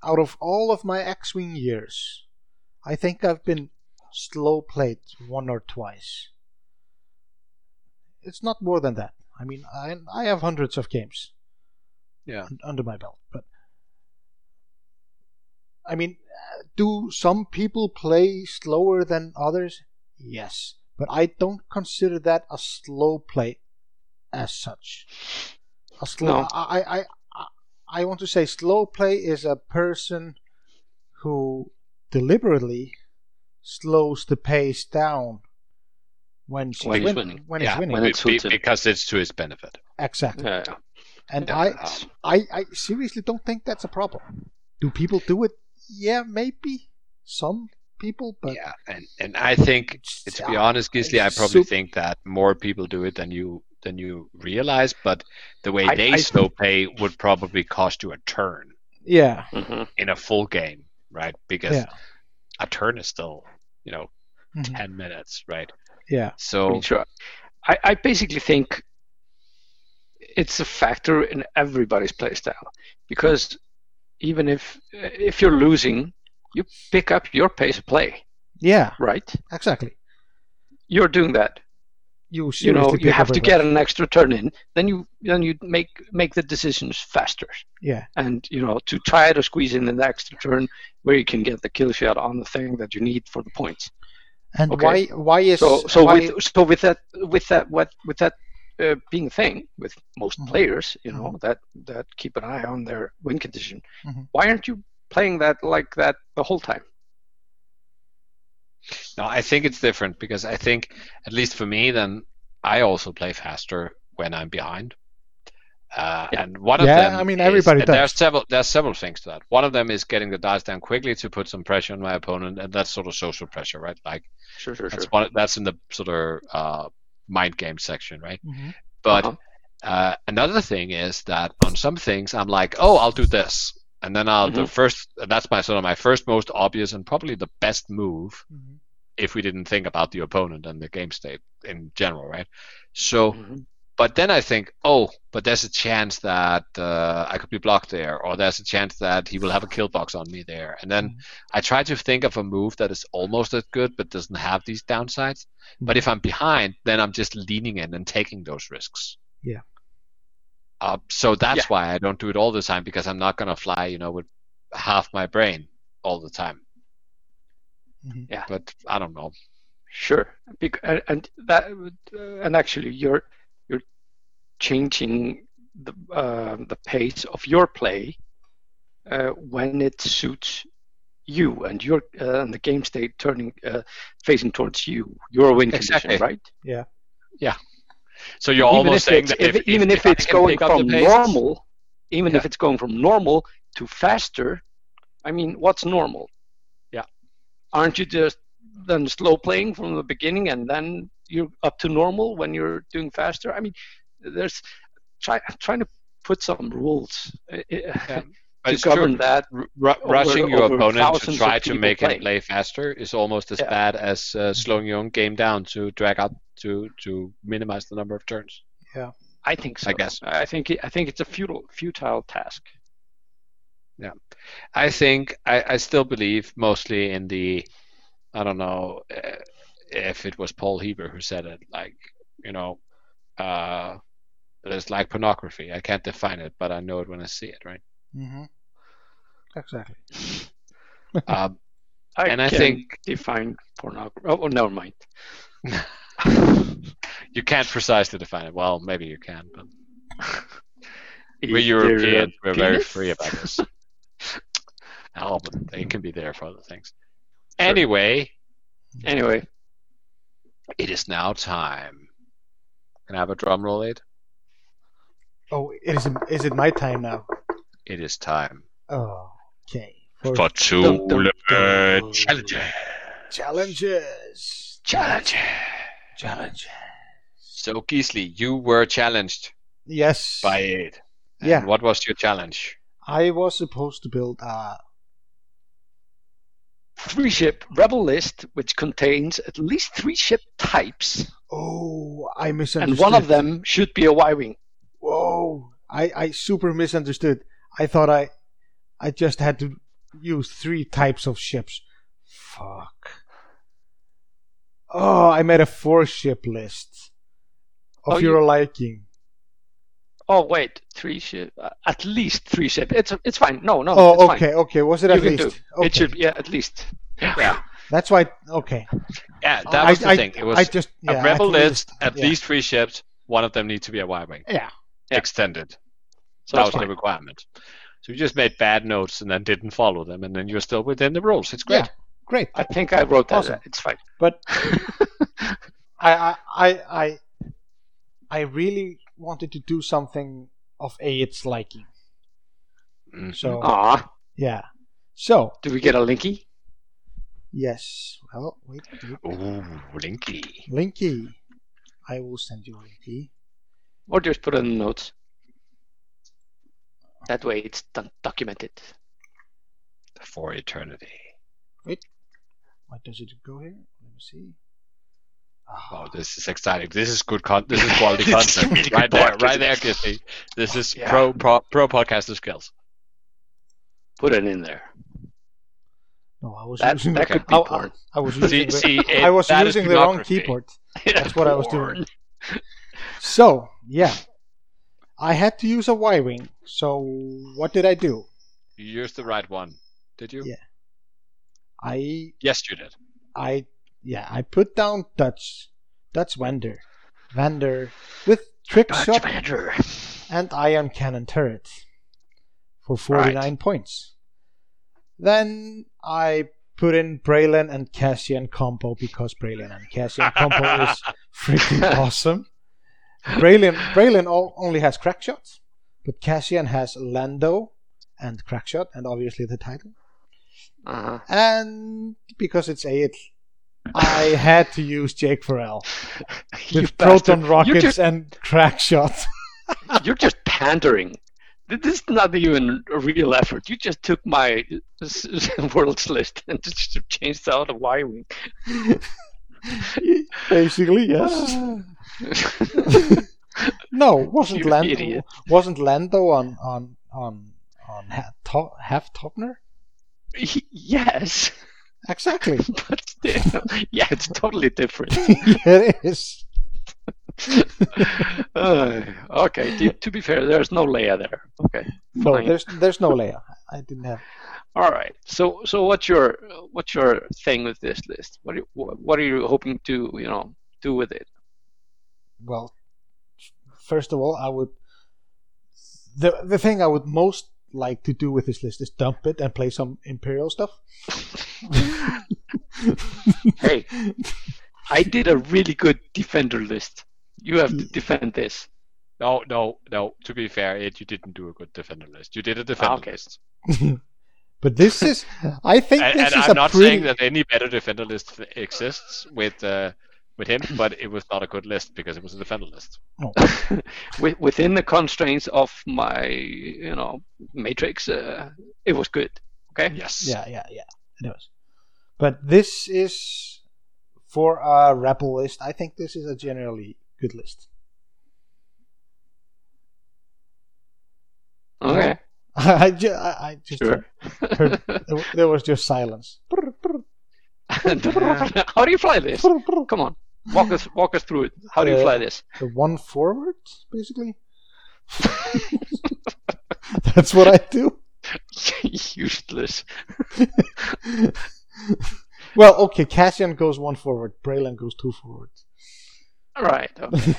H: Out of all of my X-wing years, I think I've been slow played one or twice. It's not more than that. I mean, I I have hundreds of games
J: Yeah.
H: un- under my belt. But I mean, do some people play slower than others? Yes, but I don't consider that a slow play as such. A slow.
I: No.
H: I, I, I, I want to say slow play is a person who deliberately slows the pace down when she's
I: When he's
H: win-
I: winning.
H: When
I: Yeah,
H: he's winning.
I: when
J: Be-
I: it
J: be- because it's to his benefit.
H: exactly.
I: Yeah.
H: And
I: Yeah,
H: I,
I: that's-
H: I, I seriously don't think that's a problem. Do people do it? Yeah, maybe some people, but
J: yeah, and and I think to be honest, Gisli, I probably
H: sup-
J: think that more people do it than you than you realize. But the way
I: I-
J: they
I: I-
J: slow play would probably cost you a turn
H: yeah,
I: Mhm.
J: in a full game, right? Because
H: yeah,
J: a turn is still, you know,
H: Mhm.
J: ten minutes, right?
H: yeah,
J: So
I: sure. I, I basically think it's a factor in everybody's playstyle because even if if you're losing, you pick up your pace of play,
H: yeah,
I: right?
H: exactly.
I: You're doing that.
H: You
I: You know, you have to get an extra turn in. Then you then you make make the decisions faster,
H: Yeah,
I: and you know to try to squeeze in an extra turn where you can get the kill shot on the thing that you need for the points.
H: and
I: Okay.
H: why? Why is
I: So so
H: why,
I: with so with that with that what with that uh, being a thing with most
H: Mhm.
I: players, you know that that keep an eye on their win condition.
H: Mhm.
I: Why aren't you playing that like that the whole time?
J: no, I think it's different because I think at least for me, then I also play faster when I'm behind. Uh,
I: Yeah.
J: And one of
H: Yeah,
J: them,
H: I mean, everybody
J: and
H: does.
J: There's several. There's several things to that. One of them is getting the dice down quickly to put some pressure on my opponent, and that's sort of social pressure, right? Like
I: Sure, sure,
J: that's
I: sure.
J: one. That's in the sort of uh, mind game section, right?
H: Mhm.
J: But
I: Uh-huh.
J: uh, another thing is that on some things I'm like, oh, I'll do this, and then I'll the
I: Mhm.
J: first. That's my sort of my first most obvious and probably the best move
H: Mhm.
J: if we didn't think about the opponent and the game state in general, right? So,
I: Mhm.
J: but then I think, oh, but there's a chance that uh, I could be blocked there, or there's a chance that he will have a kill box on me there, and then I try to think of a move that is almost as good but doesn't have these downsides. But if I'm behind, then I'm just leaning in and taking those risks.
H: Yeah.
J: Uh, so that's
I: Yeah.
J: why I don't do it all the time because I'm not gonna fly, you know, with half my brain all the time.
H: Mhm.
I: Yeah.
J: But I don't know.
I: Sure, Bec- and, and that uh, and actually you're you're changing the uh, the pace of your play uh, when it suits you and your uh, and the game state turning uh, facing towards you your win
J: Exactly.
I: condition, right?
J: So you're
I: even
J: almost
I: if
J: saying that
I: if,
J: if,
I: even if,
J: I
I: it's going
J: pick up the
I: from normal, even if it's going from normal to faster, I mean, what's normal?
J: Yeah.
I: Aren't you just then slow playing from the beginning and then you're up to normal when you're doing faster? I mean, there's try trying to put some rules uh, uh,
J: But
I: to
J: it's true.
I: that.
J: R- ru- rushing your
I: over
J: opponent to try to
I: people
J: make him play faster is almost as
I: Yeah.
J: bad as uh, slowing your own game down to drag out to to minimize the number of turns.
I: Yeah, I think so.
J: I guess.
I: I think I think it's a futile futile task.
J: Yeah, I think I, I still believe mostly in the I don't know uh, if it was Paul Heber who said it like you know uh, it's like pornography. I can't define it, but I know it when I see it, right?
H: Mhm. Exactly.
J: Um,
I: I
J: And I think-
I: define pornography. Oh, oh, never mind.
J: you can't precisely define it. Well, maybe you can, but we're
I: Is there a
J: Europeans. We're very free about this. oh, but they can be there for other things. Anyway,
I: Anyway,
J: it is now time. Can I have a drum roll, Ed?
H: it is is it my time now?
J: It is time
H: Oh, okay. For
J: for two
I: Dum, dum, dum.
J: challenges.
H: challenges.
I: Challenge.
H: Challenges.
J: So Gisli, you were challenged
H: Yes.
J: by it. And
H: Yeah.
J: What was your challenge?
H: I was supposed to build a
I: Three ship rebel list which contains at least three ship types,
H: Oh, I misunderstood.
I: and one of them should be a Y wing.
H: Whoa! I I super misunderstood. I thought I I just had to use three types of ships. Fuck. Oh, I made a four ship list of
I: Oh,
H: your
I: you-
H: liking.
I: Oh wait, three ship. Uh, at least three ship. It's it's fine. No, no.
H: Oh,
I: it's fine.
H: okay, okay. Was it at
I: can do.
H: least? Okay.
I: It should. Be yeah, at least.
J: Yeah.
H: That's why. Okay.
J: Yeah, that
H: I-
J: was the
H: I-
J: thing. It was
H: I just yeah,
J: a
H: I
J: rebel
H: thought it was-
J: list, at
H: yeah.
J: least three ships. One of them needs to be a Y-wing.
H: Yeah.
I: Yeah.
J: Extended.
I: So
J: that
I: it's
J: was the requirement. So you just made bad notes and then didn't follow them, and then you're still within the rules. It's great.
H: Yeah. Great.
I: I think I wrote that.
H: Awesome.
I: It's fine.
H: But I, I I I really wanted to do something of Aid's liking.
J: Mhm.
H: So
I: Ah,
H: yeah. So
I: do we get a linky?
H: yes. Well, wait, wait.
J: Ooh, Linky.
H: Linky. I will send you a Linky.
I: Or just put it in the notes. That way it's done, documented.
J: For eternity.
H: What does it go here? Let me see.
J: Wow, this is exciting. This is good. Con- this is quality content.
I: really
J: right there,
I: podcast.
J: right there, Gisli. This is
I: Yeah.
J: pro, pro pro podcaster skills.
I: Put it in there.
H: No, I was
I: That,
H: using
I: that
H: the,
I: could be
H: I, I. I was
J: See,
H: using the,
J: see, it,
H: I was using the wrong keyboard. That's what I was doing. So yeah, I had to use a Y-wing. So what did I do?
J: You used the right one, did you?
H: Yeah. I
J: Yes, you did.
H: I yeah I put down Dutch Dutch Vander Vander with trick
I: Dutch
H: shot
I: Vander.
H: and ion cannon turret for 49 points. Then I put in Braylen and Cassian combo because Braylen and Cassian combo is freaking awesome. Braylen Braylen all, only has crack shots, but Cassian has Lando and crack shot and obviously the title.
I: Uh-huh.
H: And because it's A, it, I had to use Jake Farrell with proton rockets
I: just,
H: and crack shots.
I: you're just pandering. This is not even a real effort. You just took my world's list and just changed out a Y wing.
H: Basically, yes. no, wasn't
I: You
H: Lando
I: idiot.
H: wasn't Lando on on on on half Topner?
I: yes,
H: Exactly.
I: but still, yeah, it's totally different.
H: it is.
I: Uh, okay, to, to be fair, there's no Leia there. Okay,
H: No,
I: fine.
H: there's there's no Leia. I didn't have.
I: All right. So so what's your what's your thing with this list? What are you, what are you hoping to you know do with it?
H: Well, first of all, I would. The the thing I would most like to do with this list is dump it and play some Imperial stuff.
I: Hey, I did a really good defender list. You have to defend this.
J: No, no, no. To be fair, it, you didn't do a good defender list. You did a defender
I: okay.
J: list.
H: but this is, I think
J: And,
H: this
J: and
H: is
J: I'm
H: a
J: not
H: pretty.
J: saying that any better defender list exists with uh, with him, but it was not a good list because it was a defender list.
I: Wi- Within the constraints of my you know matrix, uh, it was good. Okay.
J: Yes.
H: Yeah, yeah, yeah. It was. But this is for a rebel list. I think this is a generally good list.
I: Okay.
H: I, ju- I, just
I: Sure.
H: heard there- there was just silence.
I: How do you fly this? Come on, walk us walk us through it. How do you
H: Uh,
I: fly this?
H: The one forward, basically. That's what I do.
I: Useless.
H: well, okay, Cassian goes one forward, Braylen goes two forward.
I: All right. Okay.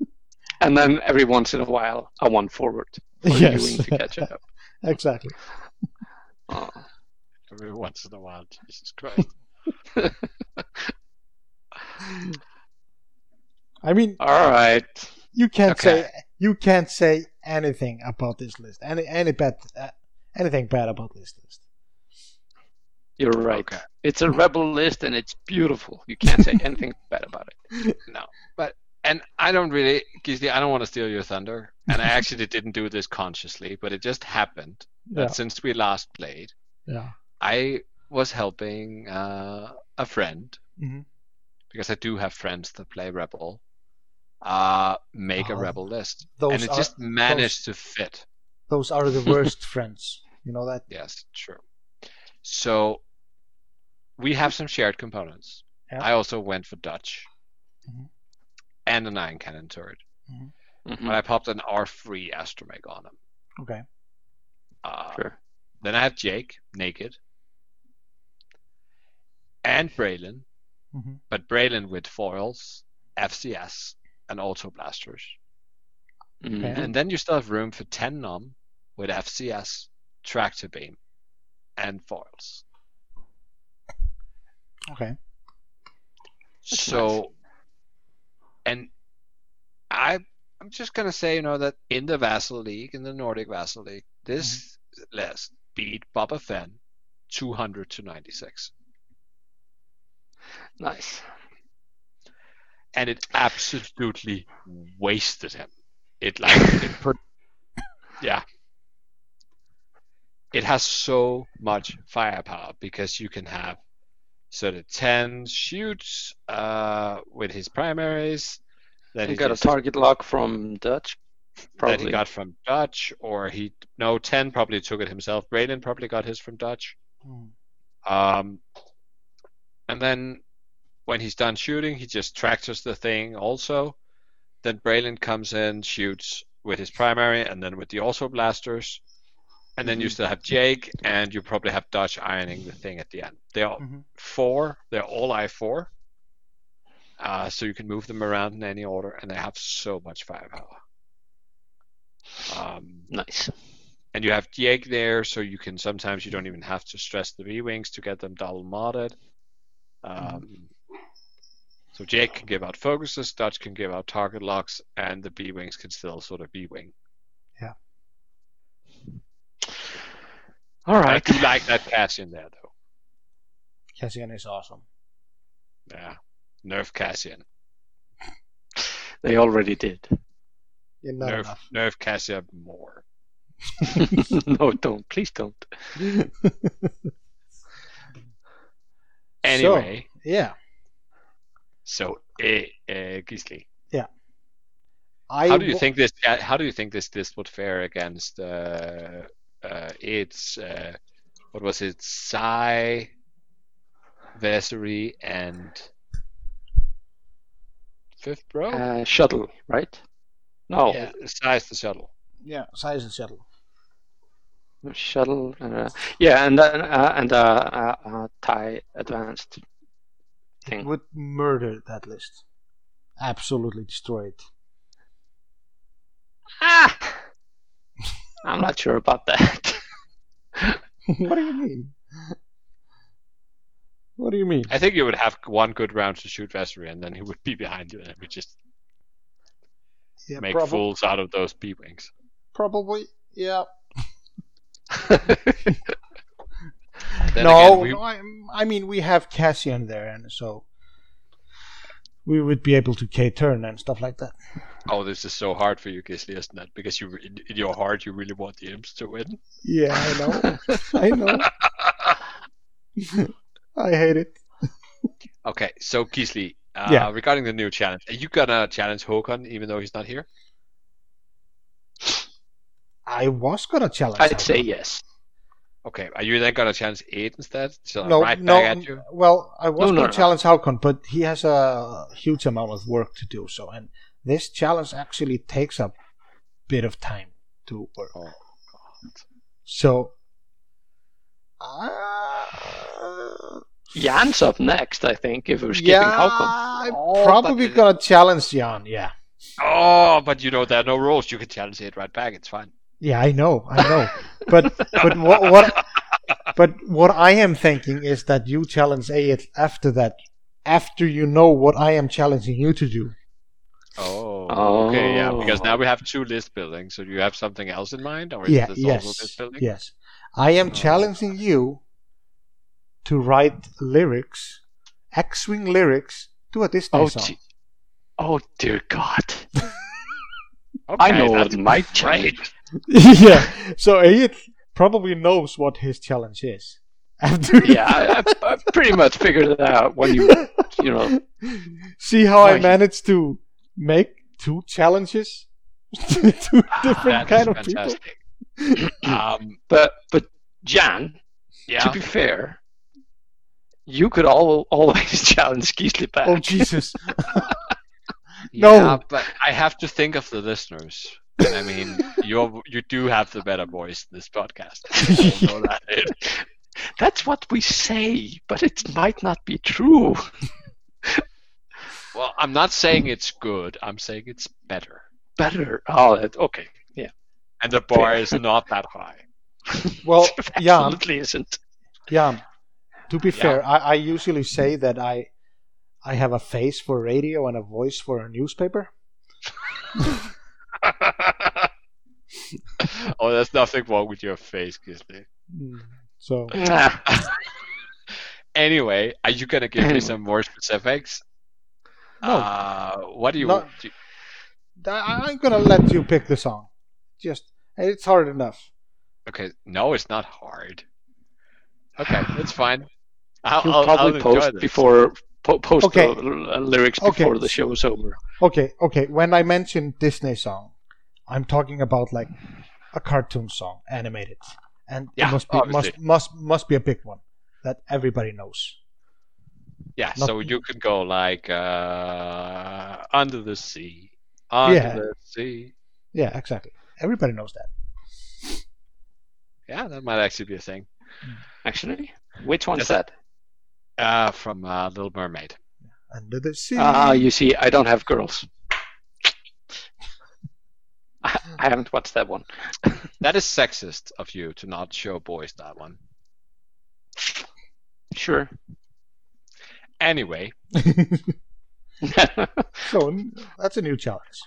I: and then every once in a while, I one forward. for the
H: Yes.
I: U-wing to catch up.
H: exactly.
I: Oh.
J: Every once in a while, Jesus Christ.
H: I mean,
I: All right.
H: you can't
J: Okay.
H: say you can't say anything about this list. Any any bad uh, anything bad about this list.
I: You're right.
J: Okay.
I: It's a rebel list and it's beautiful. You can't say anything bad about it.
J: No, but and I don't really, Gisli, I don't want to steal your thunder, and I actually didn't do this consciously, but it just happened that
H: Yeah.
J: since we last played,
H: Yeah.
J: I was helping uh, a friend
H: Mhm.
J: because I do have friends that play Rebel. Uh, make a
H: Oh,
J: Rebel list,
H: those
J: and it
H: are-
J: just managed to fit.
H: Those are the worst friends. You know that?
J: Yes, true. So we have some shared components.
H: Yeah.
J: I also went for Dutch
H: Mhm.
J: and an ion cannon turret,
I: Mhm.
J: but I popped an R3 astromech on him.
H: Okay.
J: Uh,
I: Sure.
J: Then I have Jake naked and Braylen,
H: Mhm.
J: but Braylen with foils, FCS, and auto blasters.
I: Mhm.
H: Okay.
J: And then you still have room for Ten Numb with FCS, tractor beam, and foils.
H: Okay.
J: so, and I, I'm just gonna say, you know, that in the Vassal League, in the Nordic Vassal League, this mm-hmm. list beat Boba Fett 200 to 96,
I: Nice.
J: and it absolutely wasted him. It like it put, yeah. It has so much firepower because you can have sort the 10 shoots uh, with his primaries. Then
I: You
J: he
I: got a
J: just-
I: target lock from Dutch.
J: that
I: Probably.
J: he got from Dutch, or he no ten probably took it himself. Braden probably got his from Dutch.
H: Mm.
J: Um, and then when he's done shooting, he just tractors the thing also. Then Braylen comes in, shoots with his primary, and then with the auto blasters. And then you still have Jake, and you probably have Dutch ironing the thing at the end. They are
H: Mhm.
J: four. They're all I four. Uh, so you can move them around in any order, and they have so much firepower. Um,
I: Nice.
J: and you have Jake there, so you can sometimes you don't even have to stress the B wings to get them double modded. Um, so Jake can give out focuses, Dutch can give out target locks, and the B wings can still sort of B wing.
I: All
J: I do like that Cassian there though.
H: Cassian is awesome.
J: Yeah, nerf Cassian,
I: They already did.
H: Yeah, not
J: nerf
H: enough.
J: nerf Cassian more.
I: no, don't. Please don't.
J: Anyway,
H: Yeah.
J: so, eh, eh, Gisli, Yeah.
H: I
J: how do you
H: wa-
J: think this? uh, How do you think this this would fare against uh, uh, its uh, what was it, Sai, Vessery, and Fifth Bro?
I: Uh, shuttle, right? No,
J: yeah, Sai's the shuttle.
H: Yeah, size and shuttle.
I: shuttle. Uh, yeah, and then uh, and uh, uh, uh, TIE advanced thing.
H: Would murder that list. Absolutely destroy it.
I: Ah, I'm not sure about that.
H: what do you mean? What do you mean?
J: I think you would have one good round to shoot Vessery, and then he would be behind you, and it would just
H: Yeah,
J: make
H: prob-
J: fools out of those B wings.
H: Probably. Yeah.
J: Then
H: no,
J: again, we-
H: no, I, I mean we have Cassian there, and so we would be able to K turn and stuff like that.
J: Oh, this is so hard for you, Gisli, isn't it? Because you, in, in your heart, you really want the imps to win.
H: Yeah, I know. I know. I hate it.
J: Okay, so Gisli, uh,
H: Yeah.
J: regarding the new challenge, are you gonna challenge Håkon even though he's not here?
H: I was gonna challenge.
I: I'd
H: him.
I: say yes.
J: Okay, are you then gonna challenge Aid instead? So
H: no,
J: right
H: no.
J: back at you.
H: Well, I was
I: No, no,
H: gonna
I: no.
H: challenge Håkon, but he has a huge amount of work to do. So, and this challenge actually takes a bit of time to work.
J: Oh,
H: So, uh,
I: Jan's up next, I think, if we're skipping
H: yeah,
I: Håkon.
H: I'm
J: Oh,
H: probably gonna challenge Jan. Yeah,
J: Oh, but you know there are no rules. You can challenge it right back. It's fine.
H: Yeah, I know, I know. but but what what but what I am thinking is that you challenge A after that, after you know what I am challenging you to do.
J: Oh. Oh, okay, yeah. Because
I: Oh.
J: now we have two list building. So do you have something else in mind, or is
H: Yeah,
J: this
H: yes,
J: also list building?
H: yes. I am oh. challenging you to write lyrics, X-wing lyrics to a Disney
I: Oh,
H: song.
I: gee. oh dear God!
J: Okay,
I: I know
J: that's
I: what my
J: great.
I: challenge.
H: yeah. So Elliot probably knows what his challenge is. After
I: Yeah, I, I, pretty much figured it out when you, you know.
H: See how I managed to make two challenges to two different
J: That
H: kind of people.
J: um,
I: But but Jan,
J: yeah.
I: to be fair, you could al- always challenge Gisli back.
H: Oh Jesus! No.
J: Yeah, but I have to think of the listeners. And I mean, you you do have the better voice in this podcast. That.
I: That's what we say, but it might not be true.
J: Well, I'm not saying it's good. I'm saying it's better.
I: Better. Oh, it- okay. Yeah.
J: And the bar is not that high.
H: Well, Jan,
I: Absolutely isn't.
H: Jan. To be
J: Yeah.
H: fair, I, I usually say that I I have a face for radio and a voice for a newspaper.
J: oh, there's nothing wrong with your face, Gisli.
H: Mm, So
J: Anyway, are you gonna give me some more specifics?
H: No.
J: Uh, what do you?
H: No.
J: do-
H: I, I'm gonna let you pick the song. Just it's hard enough.
J: okay, no, it's not hard. Okay, it's fine. I'll,
I: He'll
J: I'll,
I: probably
J: I'll
I: post
J: this.
I: before po- post
H: Okay.
I: the l- lyrics
H: Okay.
I: before the show is over.
H: Okay, okay. When I mention Disney song, I'm talking about like a cartoon song, animated, and
J: Yeah,
H: it must be
J: obviously.
H: must must must be a big one that everybody knows.
J: Yeah,
H: Not-
J: so you could go like uh, under the sea, under
H: Yeah.
J: the sea.
H: Yeah, exactly. Everybody knows that.
J: Yeah, that might actually be a thing.
I: Actually, which one's
J: Is
I: that?
J: Uh, from uh, Little Mermaid.
H: Under the sea.
I: Ah, you see, I don't have girls. I, I haven't watched that one.
J: That is sexist of you to not show boys that one.
I: Sure.
J: Anyway,
H: so that's a new challenge.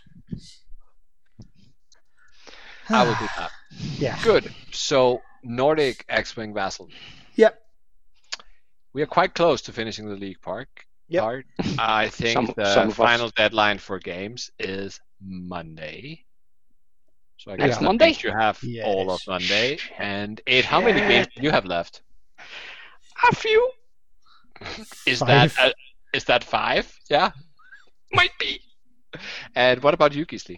J: I will do that.
H: Yeah.
J: Good. So Nordic X-wing Vassal.
H: Yep.
J: We are quite close to finishing the league park
H: Yep.
J: part. I think
I: Some-
J: the
I: some of us.
J: final deadline for games is Monday. So I guess
H: Next
I: Monday?
J: you have all of Monday. And eight. How many games do you have left?
I: A few
J: Is
H: Five.
J: that uh, is that five? Yeah.
I: might be.
J: And what about you, Gisli?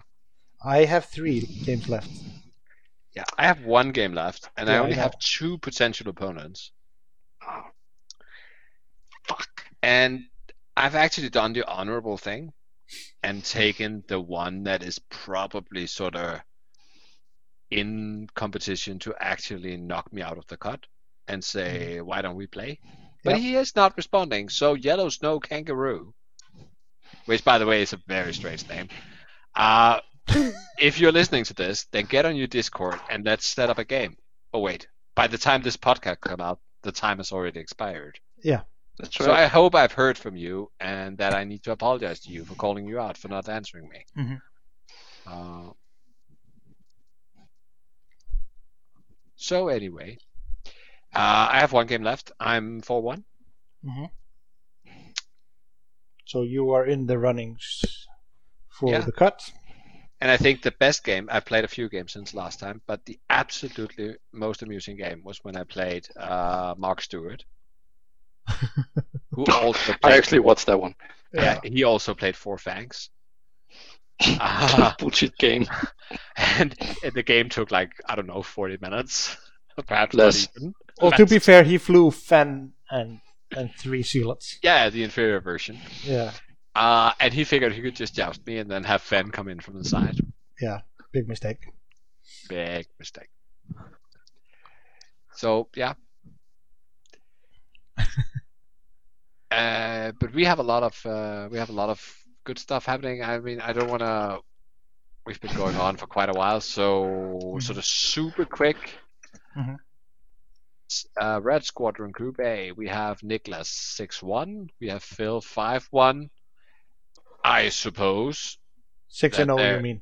H: I have three games left.
J: Yeah, I have one game left, and I
H: Yeah, I
J: only
H: know.
J: have two potential opponents.
I: Oh, fuck.
J: And I've actually done the honorable thing and taken the one that is probably sort of in competition to actually knock me out of the cut and say, why don't we play? But
H: Yep.
J: he is not responding. So Yellow Snow Kangaroo, which by the way is a very strange name. Uh, if you're listening to this, then get on your Discord and let's set up a game. Oh wait, by the time this podcast come out, the time has already expired. Yeah.
I: That's
J: true.
I: So.
J: I hope I've heard from you and that I need to apologize to you for calling you out for not answering me.
H: Mhm.
J: Uh, so anyway, uh, I have one game left. I'm four one.
H: So you are in the runnings for
J: Yeah.
H: the cut.
J: And I think the best game I've played a few games since last time, but the absolutely most amusing game was when I played uh, Mark Stewart, who also
I: I actually watched that one.
J: yeah, he also played Four Fangs. Uh,
I: Bullshit game.
J: and the game took like I don't know, forty minutes, perhaps
I: Less.
J: not even.
H: Well, to be fair, he flew Fenn and and three sealets.
J: yeah, the inferior version.
H: Yeah,
J: Uh, and he figured he could just joust me and then have Fenn come in from the side.
H: Yeah, big mistake.
J: Big mistake. So yeah. uh, but we have a lot of uh, we have a lot of good stuff happening. I mean, I don't want to. We've been going on for quite a while, so sort of super quick.
H: Mhm.
J: Uh, Red Squadron Group A, we have Nicholas six one, we have Phil five one. I suppose 6
H: and 0, you mean?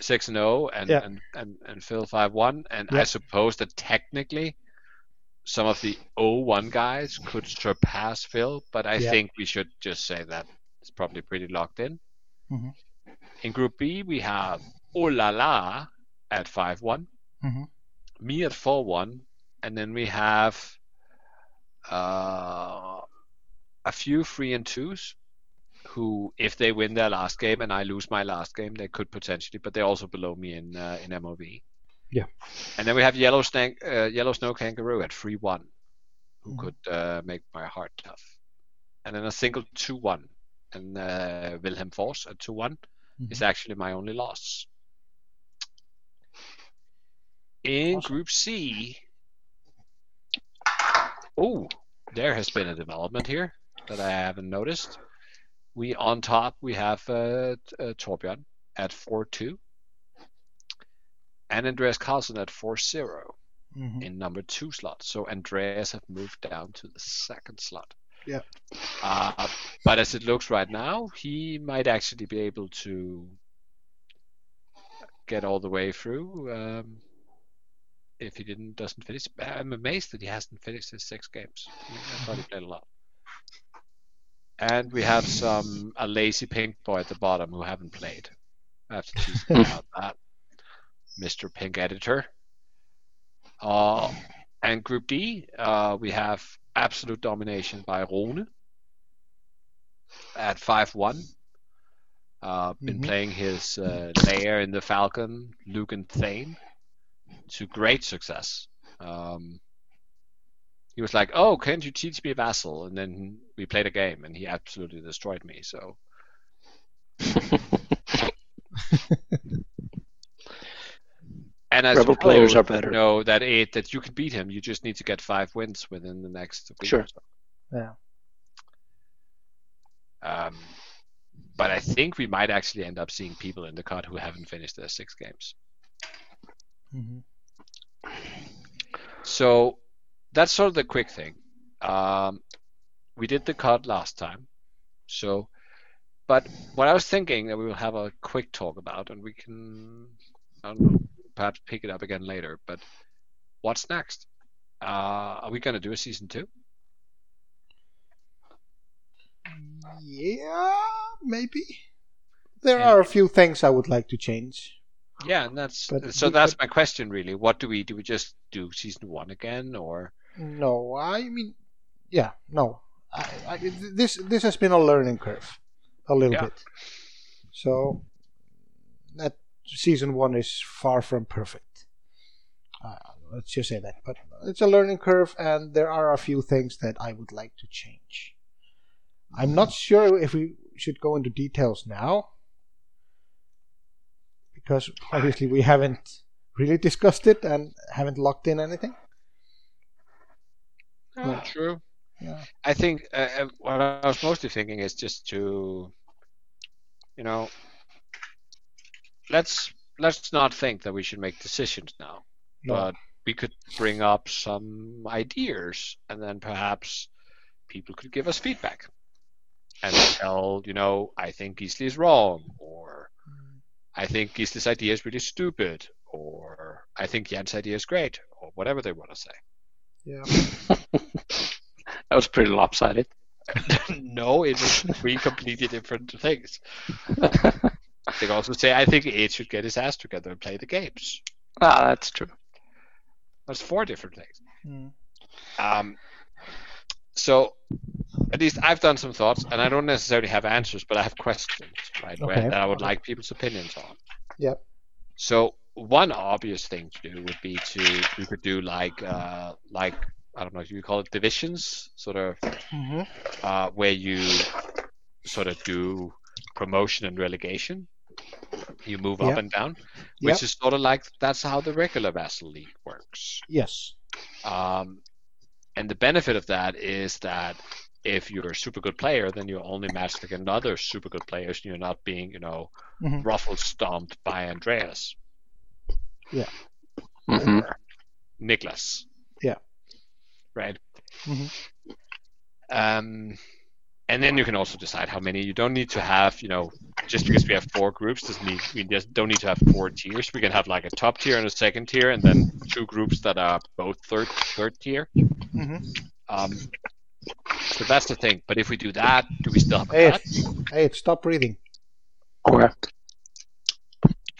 J: six and zero, and
H: Yeah.
J: and and and Phil five one, and
H: Yeah.
J: I suppose that technically some of the 0-1 guys could surpass Phil, but I
H: Yeah.
J: think we should just say that it's probably pretty locked in.
H: Mhm.
J: In Group B, we have Olala at five one,
H: Mhm.
J: me at four one, and then we have uh, a few three and twos who, if they win their last game and I lose my last game, they could potentially, but they're also below me in uh, in MOV.
H: Yeah.
J: And then we have Yellow Snake, uh, Yellow Snow Kangaroo at three one, who
H: Mhm.
J: could uh, make my heart tough. And then a single two one, and uh, Wilhelm Force at two one is actually my only loss. In
H: Awesome.
J: Group C, oh, there has been a development here that I haven't noticed. We on top we have uh, uh, Torbjörn at four two, and Andreas Carlsen at four
H: Mhm.
J: in number two slot. So Andreas have moved down to the second slot.
H: Yeah.
J: Uh, but as it looks right now, he might actually be able to get all the way through. Um, if he didn't doesn't finish, I'm amazed that he hasn't finished his six games. I thought he played a lot. And we have some a lazy pink boy at the bottom who haven't played. I have to tease about that, Mr. Pink Editor. Uh, and Group D, uh, we have absolute domination by Rune at 5 1. Uh, been
H: Mhm.
J: playing his uh, Leia in the Falcon, Lucan Thane, to great success. Um, he was like, "Oh, can't you teach me Vassal?" And then we played a game, and he absolutely destroyed me. So And as
I: Rebel players are better.
J: You know that it that you can beat him. You just need to get five wins within the next week.
I: Sure.
J: Or so.
H: Yeah.
J: Um, but I think we might actually end up seeing people in the cut who haven't finished their six games.
H: Mhm.
J: So that's sort of the quick thing. Um, we did the cut last time. So, but what I was thinking that we will have a quick talk about, and we can, I don't know, perhaps pick it up again later. But what's next? Uh, are we going to do a season two?
H: Yeah, maybe. There
J: And-
H: are a few things I would like to change.
J: Yeah, and that's
H: But
J: so.
H: we-
J: That's
H: but-
J: my question, really. What do we do? We just do season one again, or
H: No, I mean, yeah, no. I, I, this this has been a learning curve, a little
J: Yeah.
H: bit. So that season one is far from perfect. Uh, let's just say that. But it's a learning curve, and there are a few things that I would like to change. I'm not sure if we should go into details now, because obviously we haven't really discussed it and haven't locked in anything.
J: Oh, true.
H: Yeah.
J: I think uh, uh, what I was mostly thinking is just to, you know, let's let's not think that we should make decisions now,
H: No.
J: but we could bring up some ideas, and then perhaps people could give us feedback and tell, you know, I think Gisli is wrong, or I think Gisli's idea is really stupid, or I think Jan's idea is great, or whatever they want to say.
H: Yeah.
I: That was pretty lopsided.
J: no, it was three completely different things. They think also say, I think Ed should get his ass together and play the games.
I: ah, that's true.
J: That's four different things.
H: Mm.
J: Um, so, at least I've done some thoughts, and I don't necessarily have answers, but I have questions, right? Where, that I would like people's opinions on.
H: Yep.
J: So, one obvious thing to do would be to we could do like uh, like I don't know, you call it divisions, sort of
H: hmm
J: uh, where you sort of do promotion and relegation. You move
H: Yeah.
J: up and down, which
H: Yep.
J: is sort of like that's how the regular Vassal League works.
H: Yes.
J: Um, and the benefit of that is that if you're a super good player, then you're only matched against other super good players, and you're not being, you know,
H: Mhm.
J: ruffle stomped by Andreas
I: hmm
J: or Niklas.
H: Yeah.
J: Right.
H: Mhm.
J: Um, and then you can also decide how many. You don't need to have, you know, just because we have four groups doesn't mean we just don't need to have four tiers. We can have like a top tier and a second tier, and then two groups that are both third third tier.
H: Mhm.
J: Um, so that's the thing. But if we do that, do we still have a
H: Hey,
J: cut?
H: hey, stop breathing.
I: Okay.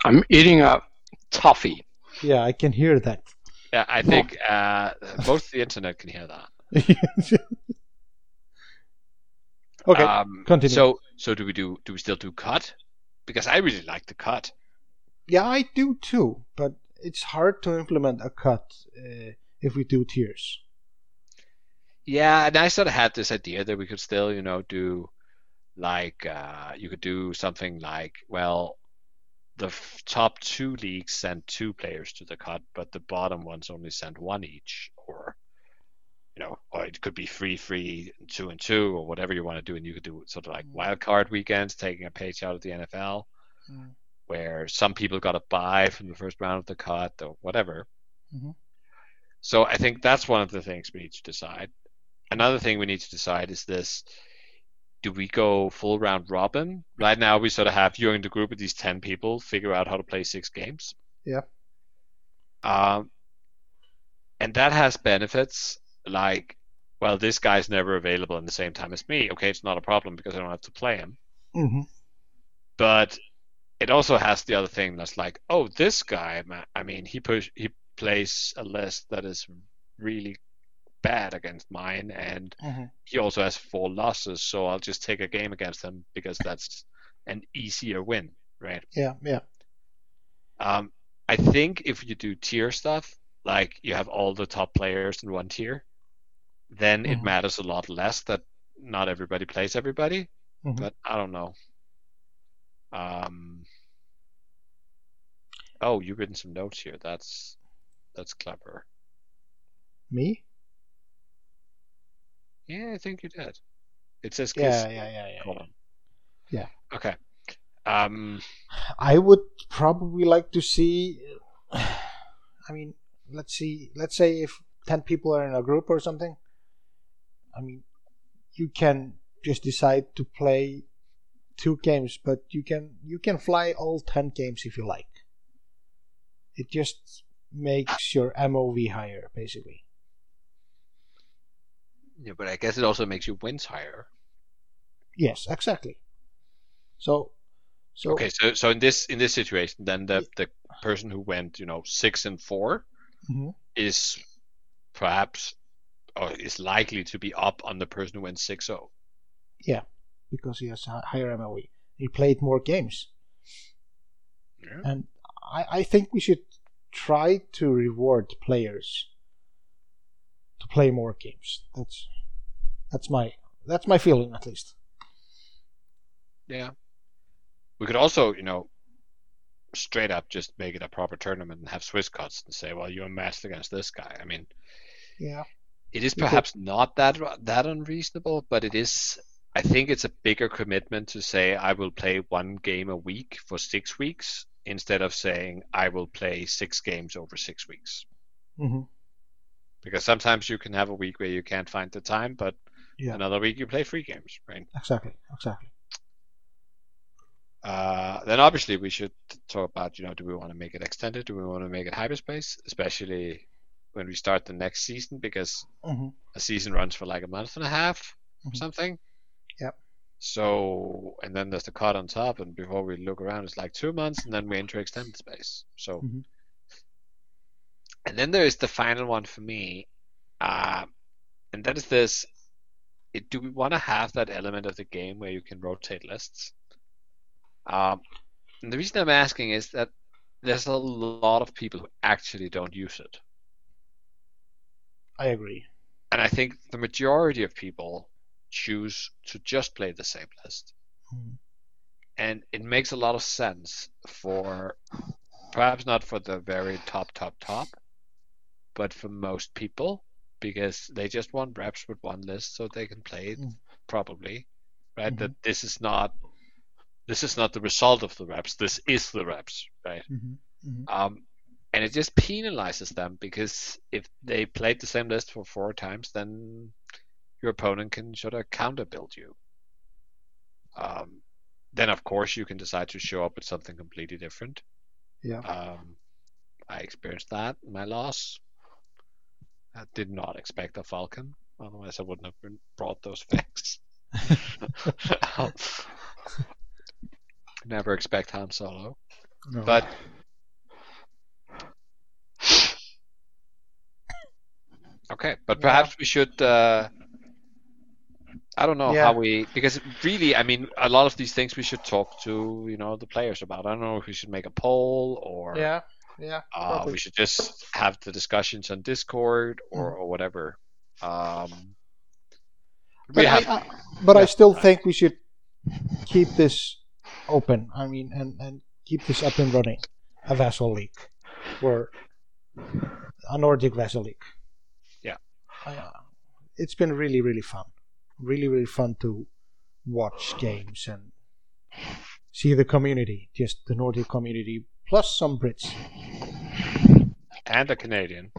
I: I'm eating a toffee.
H: Yeah, I can hear that.
J: Yeah, I think uh, both the internet can hear that.
H: okay,
J: Um,
H: continue.
J: So, so do we do? Do we still do cut? Because I really like the cut.
H: yeah, I do too, but it's hard to implement a cut uh, if we do tiers.
J: Yeah, and I sort of had this idea that we could still, you know, do like uh, you could do something like, well, the f- top two leagues send two players to the cut, but the bottom ones only send one each, or you know, or it could be free, free, and two and two, or whatever you want to do, and you could do sort of like wild card weekends, taking a page out of the NFL,
H: Mm.
J: where some people got a buy from the first round of the cut, or whatever.
H: Mhm.
J: So I think that's one of the things we need to decide. Another thing we need to decide is this: Do we go full round robin? Right now, we sort of have you in the group with these ten people figure out how to play six games.
H: Yeah.
J: Um, and that has benefits like, well, this guy's never available in the same time as me. Okay, it's not a problem because I don't have to play him.
H: hmm
J: But it also has the other thing that's like, oh, this guy, I mean, he push he plays a list that is really bad against mine, and
H: hmm
J: he also has four losses, so I'll just take a game against him because that's an easier win, right?
H: Yeah, yeah.
J: Um, I think if you do tier stuff, like you have all the top players in one tier, then it
H: Mhm.
J: matters a lot less that not everybody plays everybody.
H: Mhm.
J: But I don't know. Um. Oh, you've written some notes here. That's that's clever.
H: Me?
J: Yeah, I think you did. It says
H: Yeah,
J: kiss
H: yeah, yeah, yeah.
J: colon.
H: Yeah.
J: Okay. Um.
H: I would probably like to see. I mean, let's see. Let's say if ten people are in a group or something. I mean, you can just decide to play two games, but you can you can fly all ten games if you like. It just makes your MOV higher, basically.
J: Yeah, but I guess it also makes your wins higher.
H: Yes, exactly. So, so
J: Okay, so so in this in this situation, then the the person who went, you know, six and 4
H: Mhm.
J: is perhaps or is likely to be up on the person who went oh. 6-0.
H: yeah, because he has a higher MOV. he played more games.
J: Yeah.
H: and I, I think we should try to reward players to play more games. That's that's my that's my feeling at least.
J: Yeah. We could also, you know, straight up just make it a proper tournament and have Swiss cuts and say, well, you're matched against this guy. I mean,
H: Yeah,
J: it is perhaps not that that unreasonable, but it is. I think it's a bigger commitment to say I will play one game a week for six weeks instead of saying I will play six games over six weeks.
H: hmm
J: Because sometimes you can have a week where you can't find the time, but
H: Yeah.
J: another week you play three games, right?
H: exactly, exactly.
J: Uh, then obviously we should talk about, you know, do we want to make it extended? Do we want to make it hyperspace? Especially when we start the next season, because
H: hmm
J: a season runs for like a month and a half or
H: Mhm.
J: something.
H: Yep.
J: So, and then there's the cut on top, and before we look around, it's like two months, and then we enter extended space. So,
H: Mhm.
J: and then there is the final one for me, uh, and that is this: it, do we want to have that element of the game where you can rotate lists? Um, and the reason I'm asking is that there's a lot of people who actually don't use it.
H: I agree.
J: And I think the majority of people choose to just play the same list.
H: Mhm.
J: And it makes a lot of sense for perhaps not for the very top, top, top, but for most people because they just want reps with one list so they can play it
H: Mm.
J: probably. Right?
H: Mhm.
J: That this is not this is not the result of the reps, this is the reps, right?
H: hmm
J: Um, and it just penalizes them because if they played the same list for four times, then your opponent can sort of counter build you. Um, then of course you can decide to show up with something completely different.
H: Yeah.
J: Um, I experienced that in my loss. I did not expect a Falcon, otherwise I wouldn't have been brought those facts. Never expect Han Solo.
H: No.
J: But okay, but perhaps we should. Uh, I don't know
H: Yeah.
J: how we because really, I mean, a lot of these things we should talk to you know the players about. I don't know if we should make a poll or
H: yeah, yeah,
J: uh, we should just have the discussions on Discord or, or whatever. Um,
H: But,
J: we
H: I, I- but I
J: yeah.
H: still think we should keep this open. I mean, and, and keep this up and running. A Vassal League, Or a Nordic Vassal League.
J: Yeah.
H: Uh, it's been really, really fun. Really, really fun to watch games and see the community. Just the Nordic community, plus some Brits.
J: and a Canadian.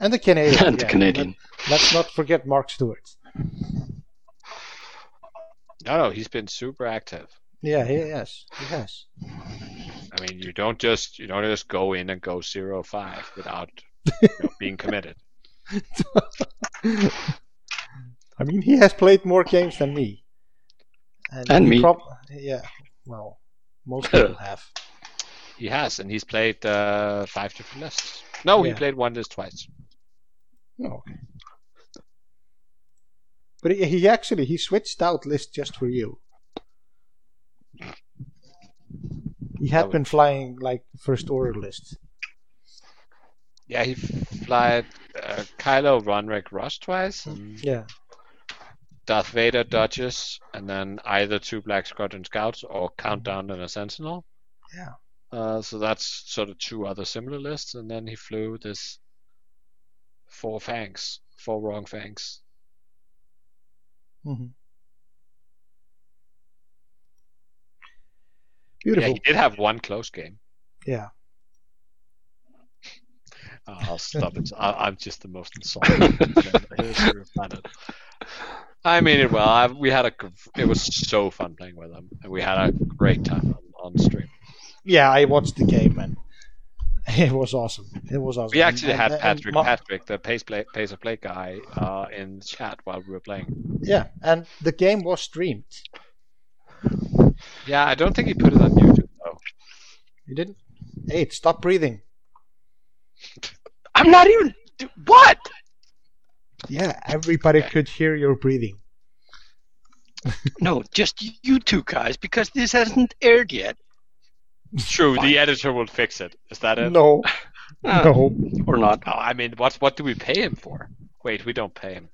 H: And the Canadian.
I: And the
H: yeah.
I: Canadian.
H: Let, let's not forget Mark Stewart.
J: No, no, he's been super active.
H: Yeah, he has. He has.
J: I mean, you don't just you don't just go in and go zero five without you know, being committed.
H: I mean, he has played more games than me.
I: And
H: he
I: me.
H: prob- yeah, well, most people have.
J: He has, and he's played uh, five different lists. No, he played one list twice.
H: No. But he, he actually he switched out list just for you. He had been flying like first order list.
J: Yeah, he flied uh, Kylo Runrick Rush twice, and
H: Yeah.
J: Darth Vader Duchess, and then either two Black Squadron Scouts or Countdown and a Sentinel.
H: Yeah.
J: Uh, so that's sort of two other similar lists, and then he flew this four fangs, four wrong fangs.
H: hmm
J: Yeah, he did have one close game.
H: Yeah.
J: Uh, I'll stop it. I, I'm just the most insulting history of planet. I mean it well. I, we had a. It was so fun playing with them, and we had a great time on, on stream.
H: Yeah, I watched the game and it was awesome. It was awesome.
J: We actually
H: And-
J: had
H: and-
J: Patrick,
H: and Ma-
J: Patrick, the pace play, pace of play guy, uh, in chat while we were playing.
H: Yeah, and the game was streamed.
J: Yeah, I don't think he put it on YouTube though.
H: You didn't? Hey, stop breathing.
I: I'm not even. What?
H: Yeah, everybody could hear your breathing.
I: No, just you two guys, because this hasn't aired yet.
J: True, the editor will fix it. Is that it?
H: No,
I: Uh,
H: no,
I: Or not.
J: Oh, I mean, what what do we pay him for? Wait, we don't pay him.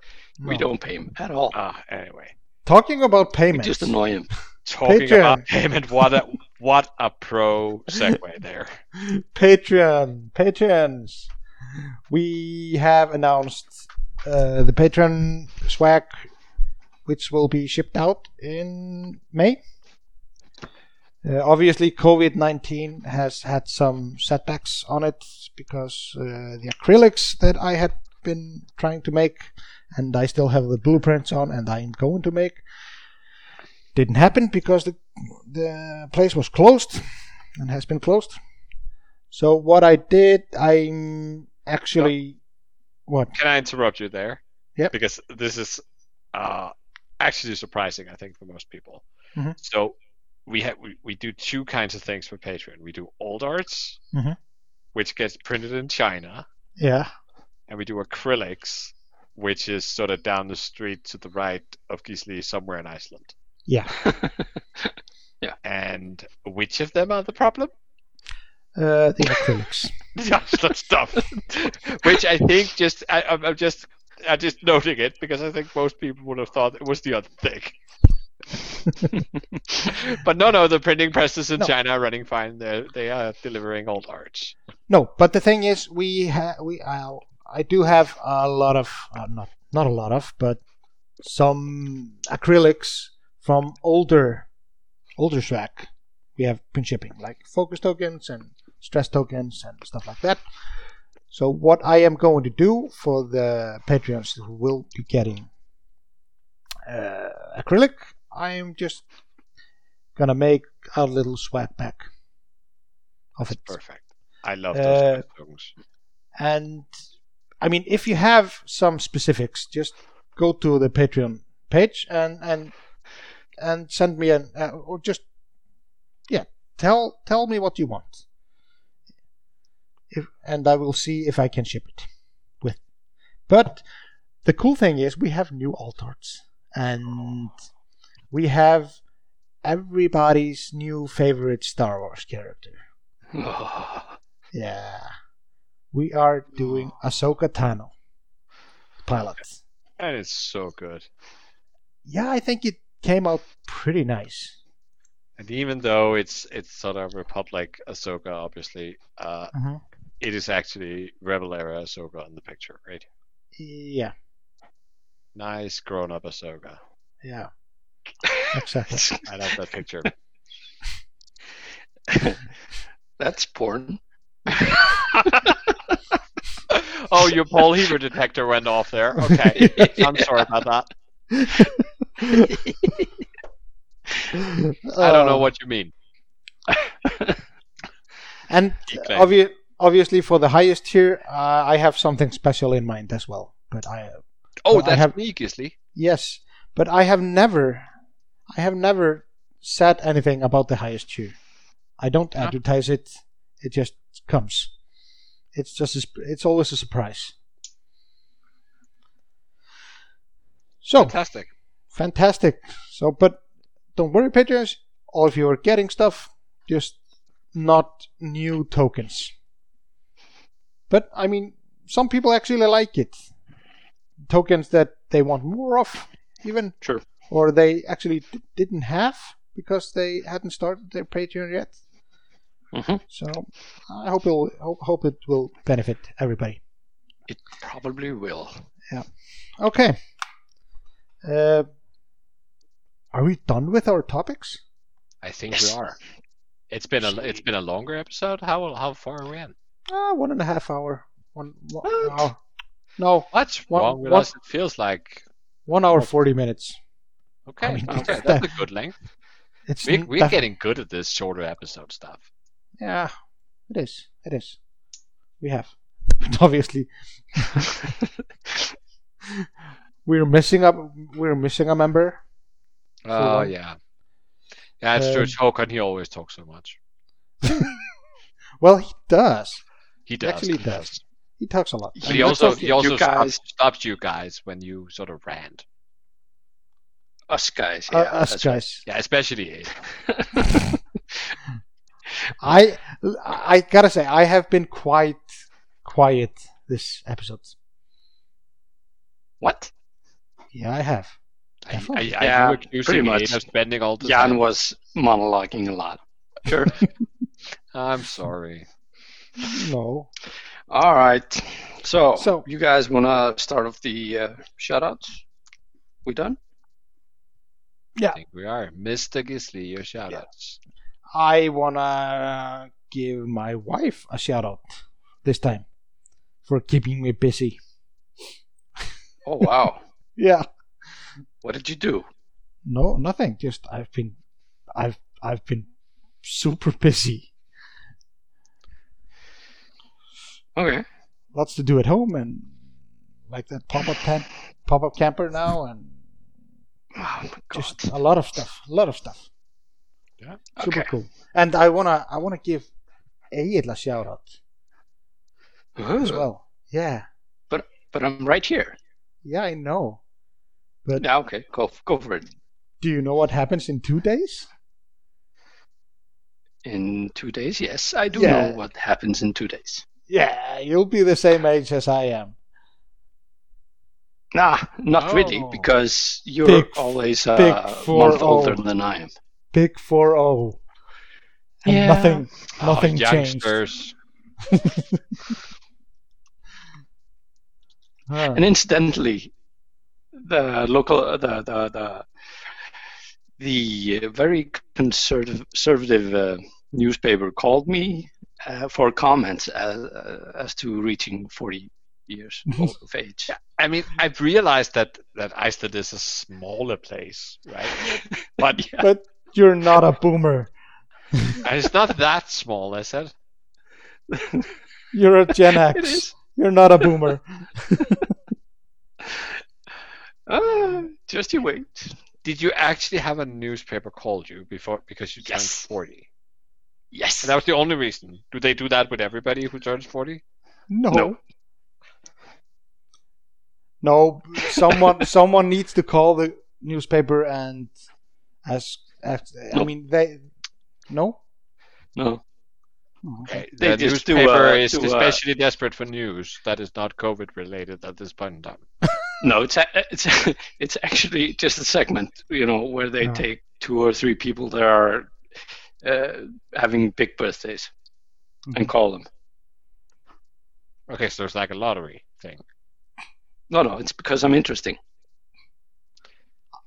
I: We don't pay him at all.
J: Ah, anyway.
H: Talking about
I: We
H: payments.
I: just annoy him.
J: Talking
H: Patreon.
J: about payment, what a what a pro segue there.
H: Patreon, Patreons. We have announced uh, the Patreon swag, which will be shipped out in May. Uh, obviously, COVID 19 has had some setbacks on it because uh, the acrylics that I had been trying to make and I still have the blueprints on and I'm going to make didn't happen because the, the place was closed and has been closed. So what I did, I'm actually what?
J: Can I interrupt you there?
H: Yep.
J: Because this is uh, actually surprising, I think, for most people.
H: Mhm.
J: So we have we, we do two kinds of things for Patreon. We do alt arts,
H: Mhm.
J: which gets printed in China,
H: Yeah,
J: and we do acrylics, which is sort of down the street to the right of Gisli, somewhere in Iceland.
H: Yeah. yeah.
J: And which of them are the problem?
H: Uh, the acrylics.
J: Just that stuff. Which I think just I, I'm I'm just I'm just noting it because I think most people would have thought it was the other thing. but no, no, the printing presses in
H: No.
J: China are running fine. They they are delivering alt art.
H: No, but the thing is, we ha- we uh, I do have a lot of uh, not not a lot of, but some acrylics from older older swag. We have been shipping like focus tokens and stress tokens and stuff like that. So what I am going to do for the Patreons who will be getting uh, acrylic, I am just gonna make a little swag pack of it.
J: Perfect. I love
H: Uh,
J: those kind of.
H: And I mean, if you have some specifics, just go to the Patreon page and and and send me an uh, or just yeah, tell tell me what you want. If, and I will see if I can ship it with. But the cool thing is we have new alt arts and we have everybody's new favorite Star Wars character. Yeah. We are doing Ahsoka Tano pilot.
J: And it's so good.
H: Yeah, I think it came out pretty nice.
J: And even though it's it's sort of Republic Ahsoka, obviously, uh,
H: Mhm.
J: It is actually Rebel era Ahsoka in the picture, right?
H: Yeah,
J: Nice grown up Ahsoka.
H: yeah. Exactly.
J: I love that picture.
I: That's porn.
J: oh, your Paul Heber detector went off there. Okay, I'm sorry about that. I don't know
H: Uh,
J: what you mean.
H: And
J: Keep going.
H: obvi- obviously, for the highest tier, uh, I have something special in mind as well. But I,
J: Oh,
H: I
J: that's
H: have-
J: me, Gisli.
H: yes, but I have never, I have never said anything about the highest tier. I don't
J: Huh?
H: advertise it; it just comes. It's just, a, it's always a surprise. So
J: Fantastic.
H: fantastic. So, but don't worry, patrons. All of you are getting stuff, just not new tokens. But I mean, some people actually like it. Tokens that they want more of, even,
I: Sure.
H: or they actually d- didn't have because they hadn't started their Patreon yet.
I: Mhm.
H: So, I hope it will, hope, hope it will benefit everybody.
I: It probably will. Yeah.
H: Okay. Uh, are we done with our topics?
J: I think
I: Yes.
J: we are. It's been a it's been a longer episode. How how far are we in?
H: Ah, one and a half hour. One, one
I: What?
H: hour. No,
J: What's
H: One-
J: wrong with
H: one-
J: us? It feels like
H: one hour forty minutes.
J: okay.
H: I mean,
J: okay,
H: that-
J: that's a good length.
H: It's
J: we, we're,
H: def-
J: getting good at this shorter episode stuff.
H: yeah, it is. It is. We have, but obviously, we're missing up. We're missing a member.
J: Oh
H: one.
J: yeah, yeah. It's true.
H: Um,
J: Håkon, he always talks so much.
H: Well, he does.
J: He does.
H: actually
J: he
H: does. He talks a lot.
J: But
H: And
J: he also he also
I: You
J: stops,
I: guys-
J: stops you guys when you sort of rant.
I: Us guys.
H: Uh, us
I: that's right.
H: guys.
J: Yeah, especially
H: I I gotta say I have been quite quiet this episode.
I: What?
H: Yeah, I have.
J: I, I, I
I: Yeah,
J: you accusing
I: pretty much.
J: of spending all the
I: Jan
J: time.
I: was monologuing a lot. Sure.
J: I'm sorry.
H: No.
I: All right. So,
H: So-
I: you guys want to start off the uh, shoutouts? We done? Yeah.
J: I think we are. Mr. Gisli, your shoutouts.
H: I wanna give my wife a shout out this time for keeping me busy.
I: Oh, wow.
H: Yeah.
I: what did you do?
H: No, nothing. Just I've been, I've I've been super busy.
I: Okay.
H: Lots to do at home and like that pop up tent, pop up camper now, and
I: Oh, my God.
H: just a lot of stuff. A lot of stuff. Yeah. Super
I: Okay.
H: cool. And I wanna I wanna give Egil a shout out as well. Yeah.
I: But, but I'm right here.
H: Yeah, I know. But
I: Yeah, okay. Go, go for it.
H: do you know what happens in two days?
I: In two days, yes. I do
H: Yeah.
I: know what happens in two days.
H: Yeah, you'll be the same age as I am.
I: Nah, not really,
J: Oh.
I: because you're
H: Big-
I: always a
H: big
I: month older than I am.
H: Big four zero. And
I: Yeah.
H: nothing nothing
J: oh,
H: changed. Huh.
I: And incidentally, the local, the the the, the very conservative, conservative uh, newspaper called me uh, for comments as, uh, as to reaching 40 years of age.
J: I mean, I've realized that that Iceland is a smaller place, right? But
I: Yeah.
H: But You're not a boomer.
J: It's not that small, is it?
H: You're a Gen X.
I: It is.
H: You're not a boomer.
I: Ah, just you wait.
J: Did you actually have a newspaper called you before because you turned
I: Yes.
J: 40?
I: Yes.
J: And that was the only reason. Do they do that with everybody who turns 40?
H: No.
I: No.
H: No, someone someone needs to call the newspaper and ask. ask I
I: No.
H: mean, they. No.
I: No.
J: Okay.
I: They
J: the
I: just do,
J: newspaper
I: uh,
J: is
I: do, uh,
J: especially desperate for news that is not COVID related at this point in time.
I: No, it's a, it's it's actually just a segment, you know, where they
H: Oh.
I: take two or three people that are uh, having big birthdays and call them.
J: Okay, so it's like a lottery thing.
I: No, no, it's because I'm interesting.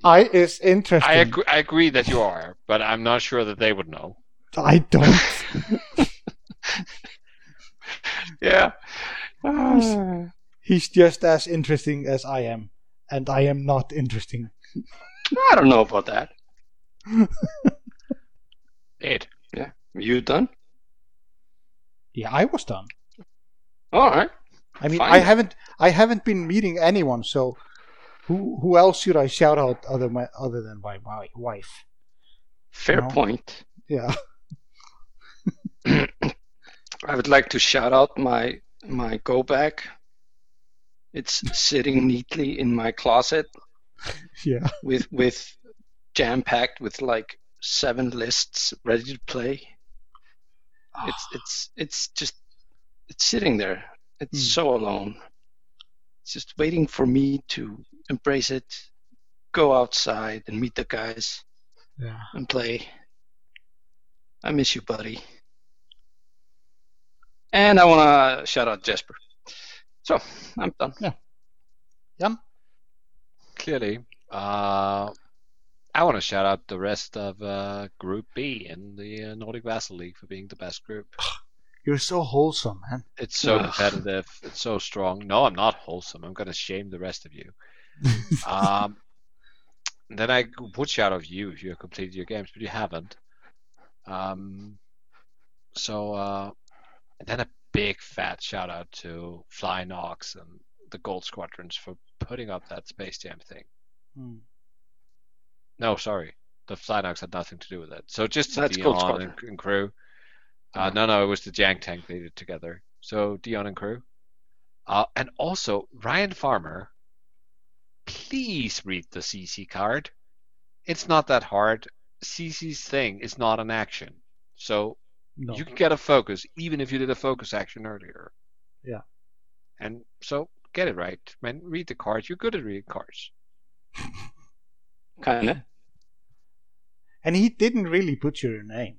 H: I is interesting.
J: I agree, I agree that you are, but I'm not sure that they would know.
H: I don't.
I: Yeah.
H: He's just as interesting as I am, and I am not interesting.
I: I don't know about that.
J: It.
I: You done?
H: Yeah, I was done.
I: All right.
H: I mean,
I: Fine.
H: I haven't. I haven't been meeting anyone. So, who who else should I shout out other my other than my, my wife?
I: Fair
H: No.
I: point.
H: Yeah.
I: I would like to shout out my my go bag. It's sitting neatly in my closet
H: Yeah.
I: with with jam packed with like seven lists ready to play. It's it's it's just it's sitting there. It's
H: Hmm.
I: so alone. It's just waiting for me to embrace it, go outside and meet the guys
H: Yeah.
I: and play. I miss you, buddy. And I want to shout out Jasper. So I'm done. Yeah.
H: Jan.
J: Clearly. Uh, I want to shout out the rest of uh, Group B in the uh, Nordic Vassal League for being the best group.
H: You're so wholesome, man.
J: It's so competitive. It's so strong. No, I'm not wholesome. I'm going to shame the rest of you. um, then I would shout out you if you have completed your games, but you haven't. Um, so uh, and then a big fat shout out to Fly Knox and the Gold Squadrons for putting up that Space Jam thing.
H: Hmm.
J: No, sorry, the Fly Knox had nothing to do with it. So just to
I: That's
J: Dion and, and crew. Uh, no, no, it was the Jank Tank they did together. So Dion and crew. Uh, and also Ryan Farmer. Please read the CC card. It's not that hard. CC's thing is not an action. So
H: No.
J: you can get a focus even if you did a focus action earlier.
H: Yeah.
J: And so get it right. Man, read the cards. You're good at reading cards.
I: Kind of.
H: And he didn't really butcher your name.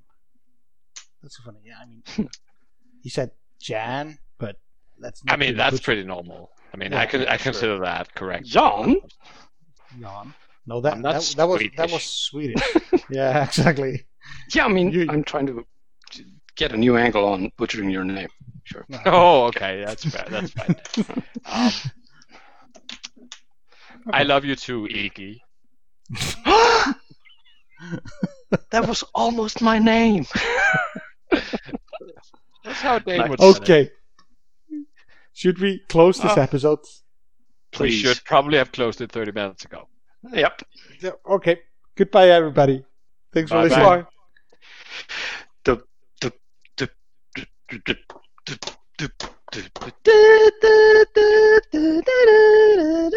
H: That's so funny. Yeah, I mean, he said Jan, but that's not.
J: I mean, that's
H: butcher-
J: pretty normal. I mean,
H: Yeah,
J: I can
I: yeah,
J: I
I: sure.
J: consider that correct.
I: Jan?
H: Jan. No, that that, that was that was Swedish. yeah, exactly.
I: Yeah, I mean,
H: You-
I: I'm trying to get a new angle on butchering your name. Sure.
J: Oh, okay, that's fair. That's fine. um, I love you too, Iggy.
I: That was almost my name.
J: That's how Dane
I: Nice.
J: would say it.
H: Okay. Should we close this
I: Ah.
H: episode?
J: We
I: Please.
J: should probably have closed it 30 minutes ago.
I: Yep.
H: Okay. Goodbye, everybody. Thanks for
J: Bye-bye.
H: listening.
I: The the the the the the
J: da,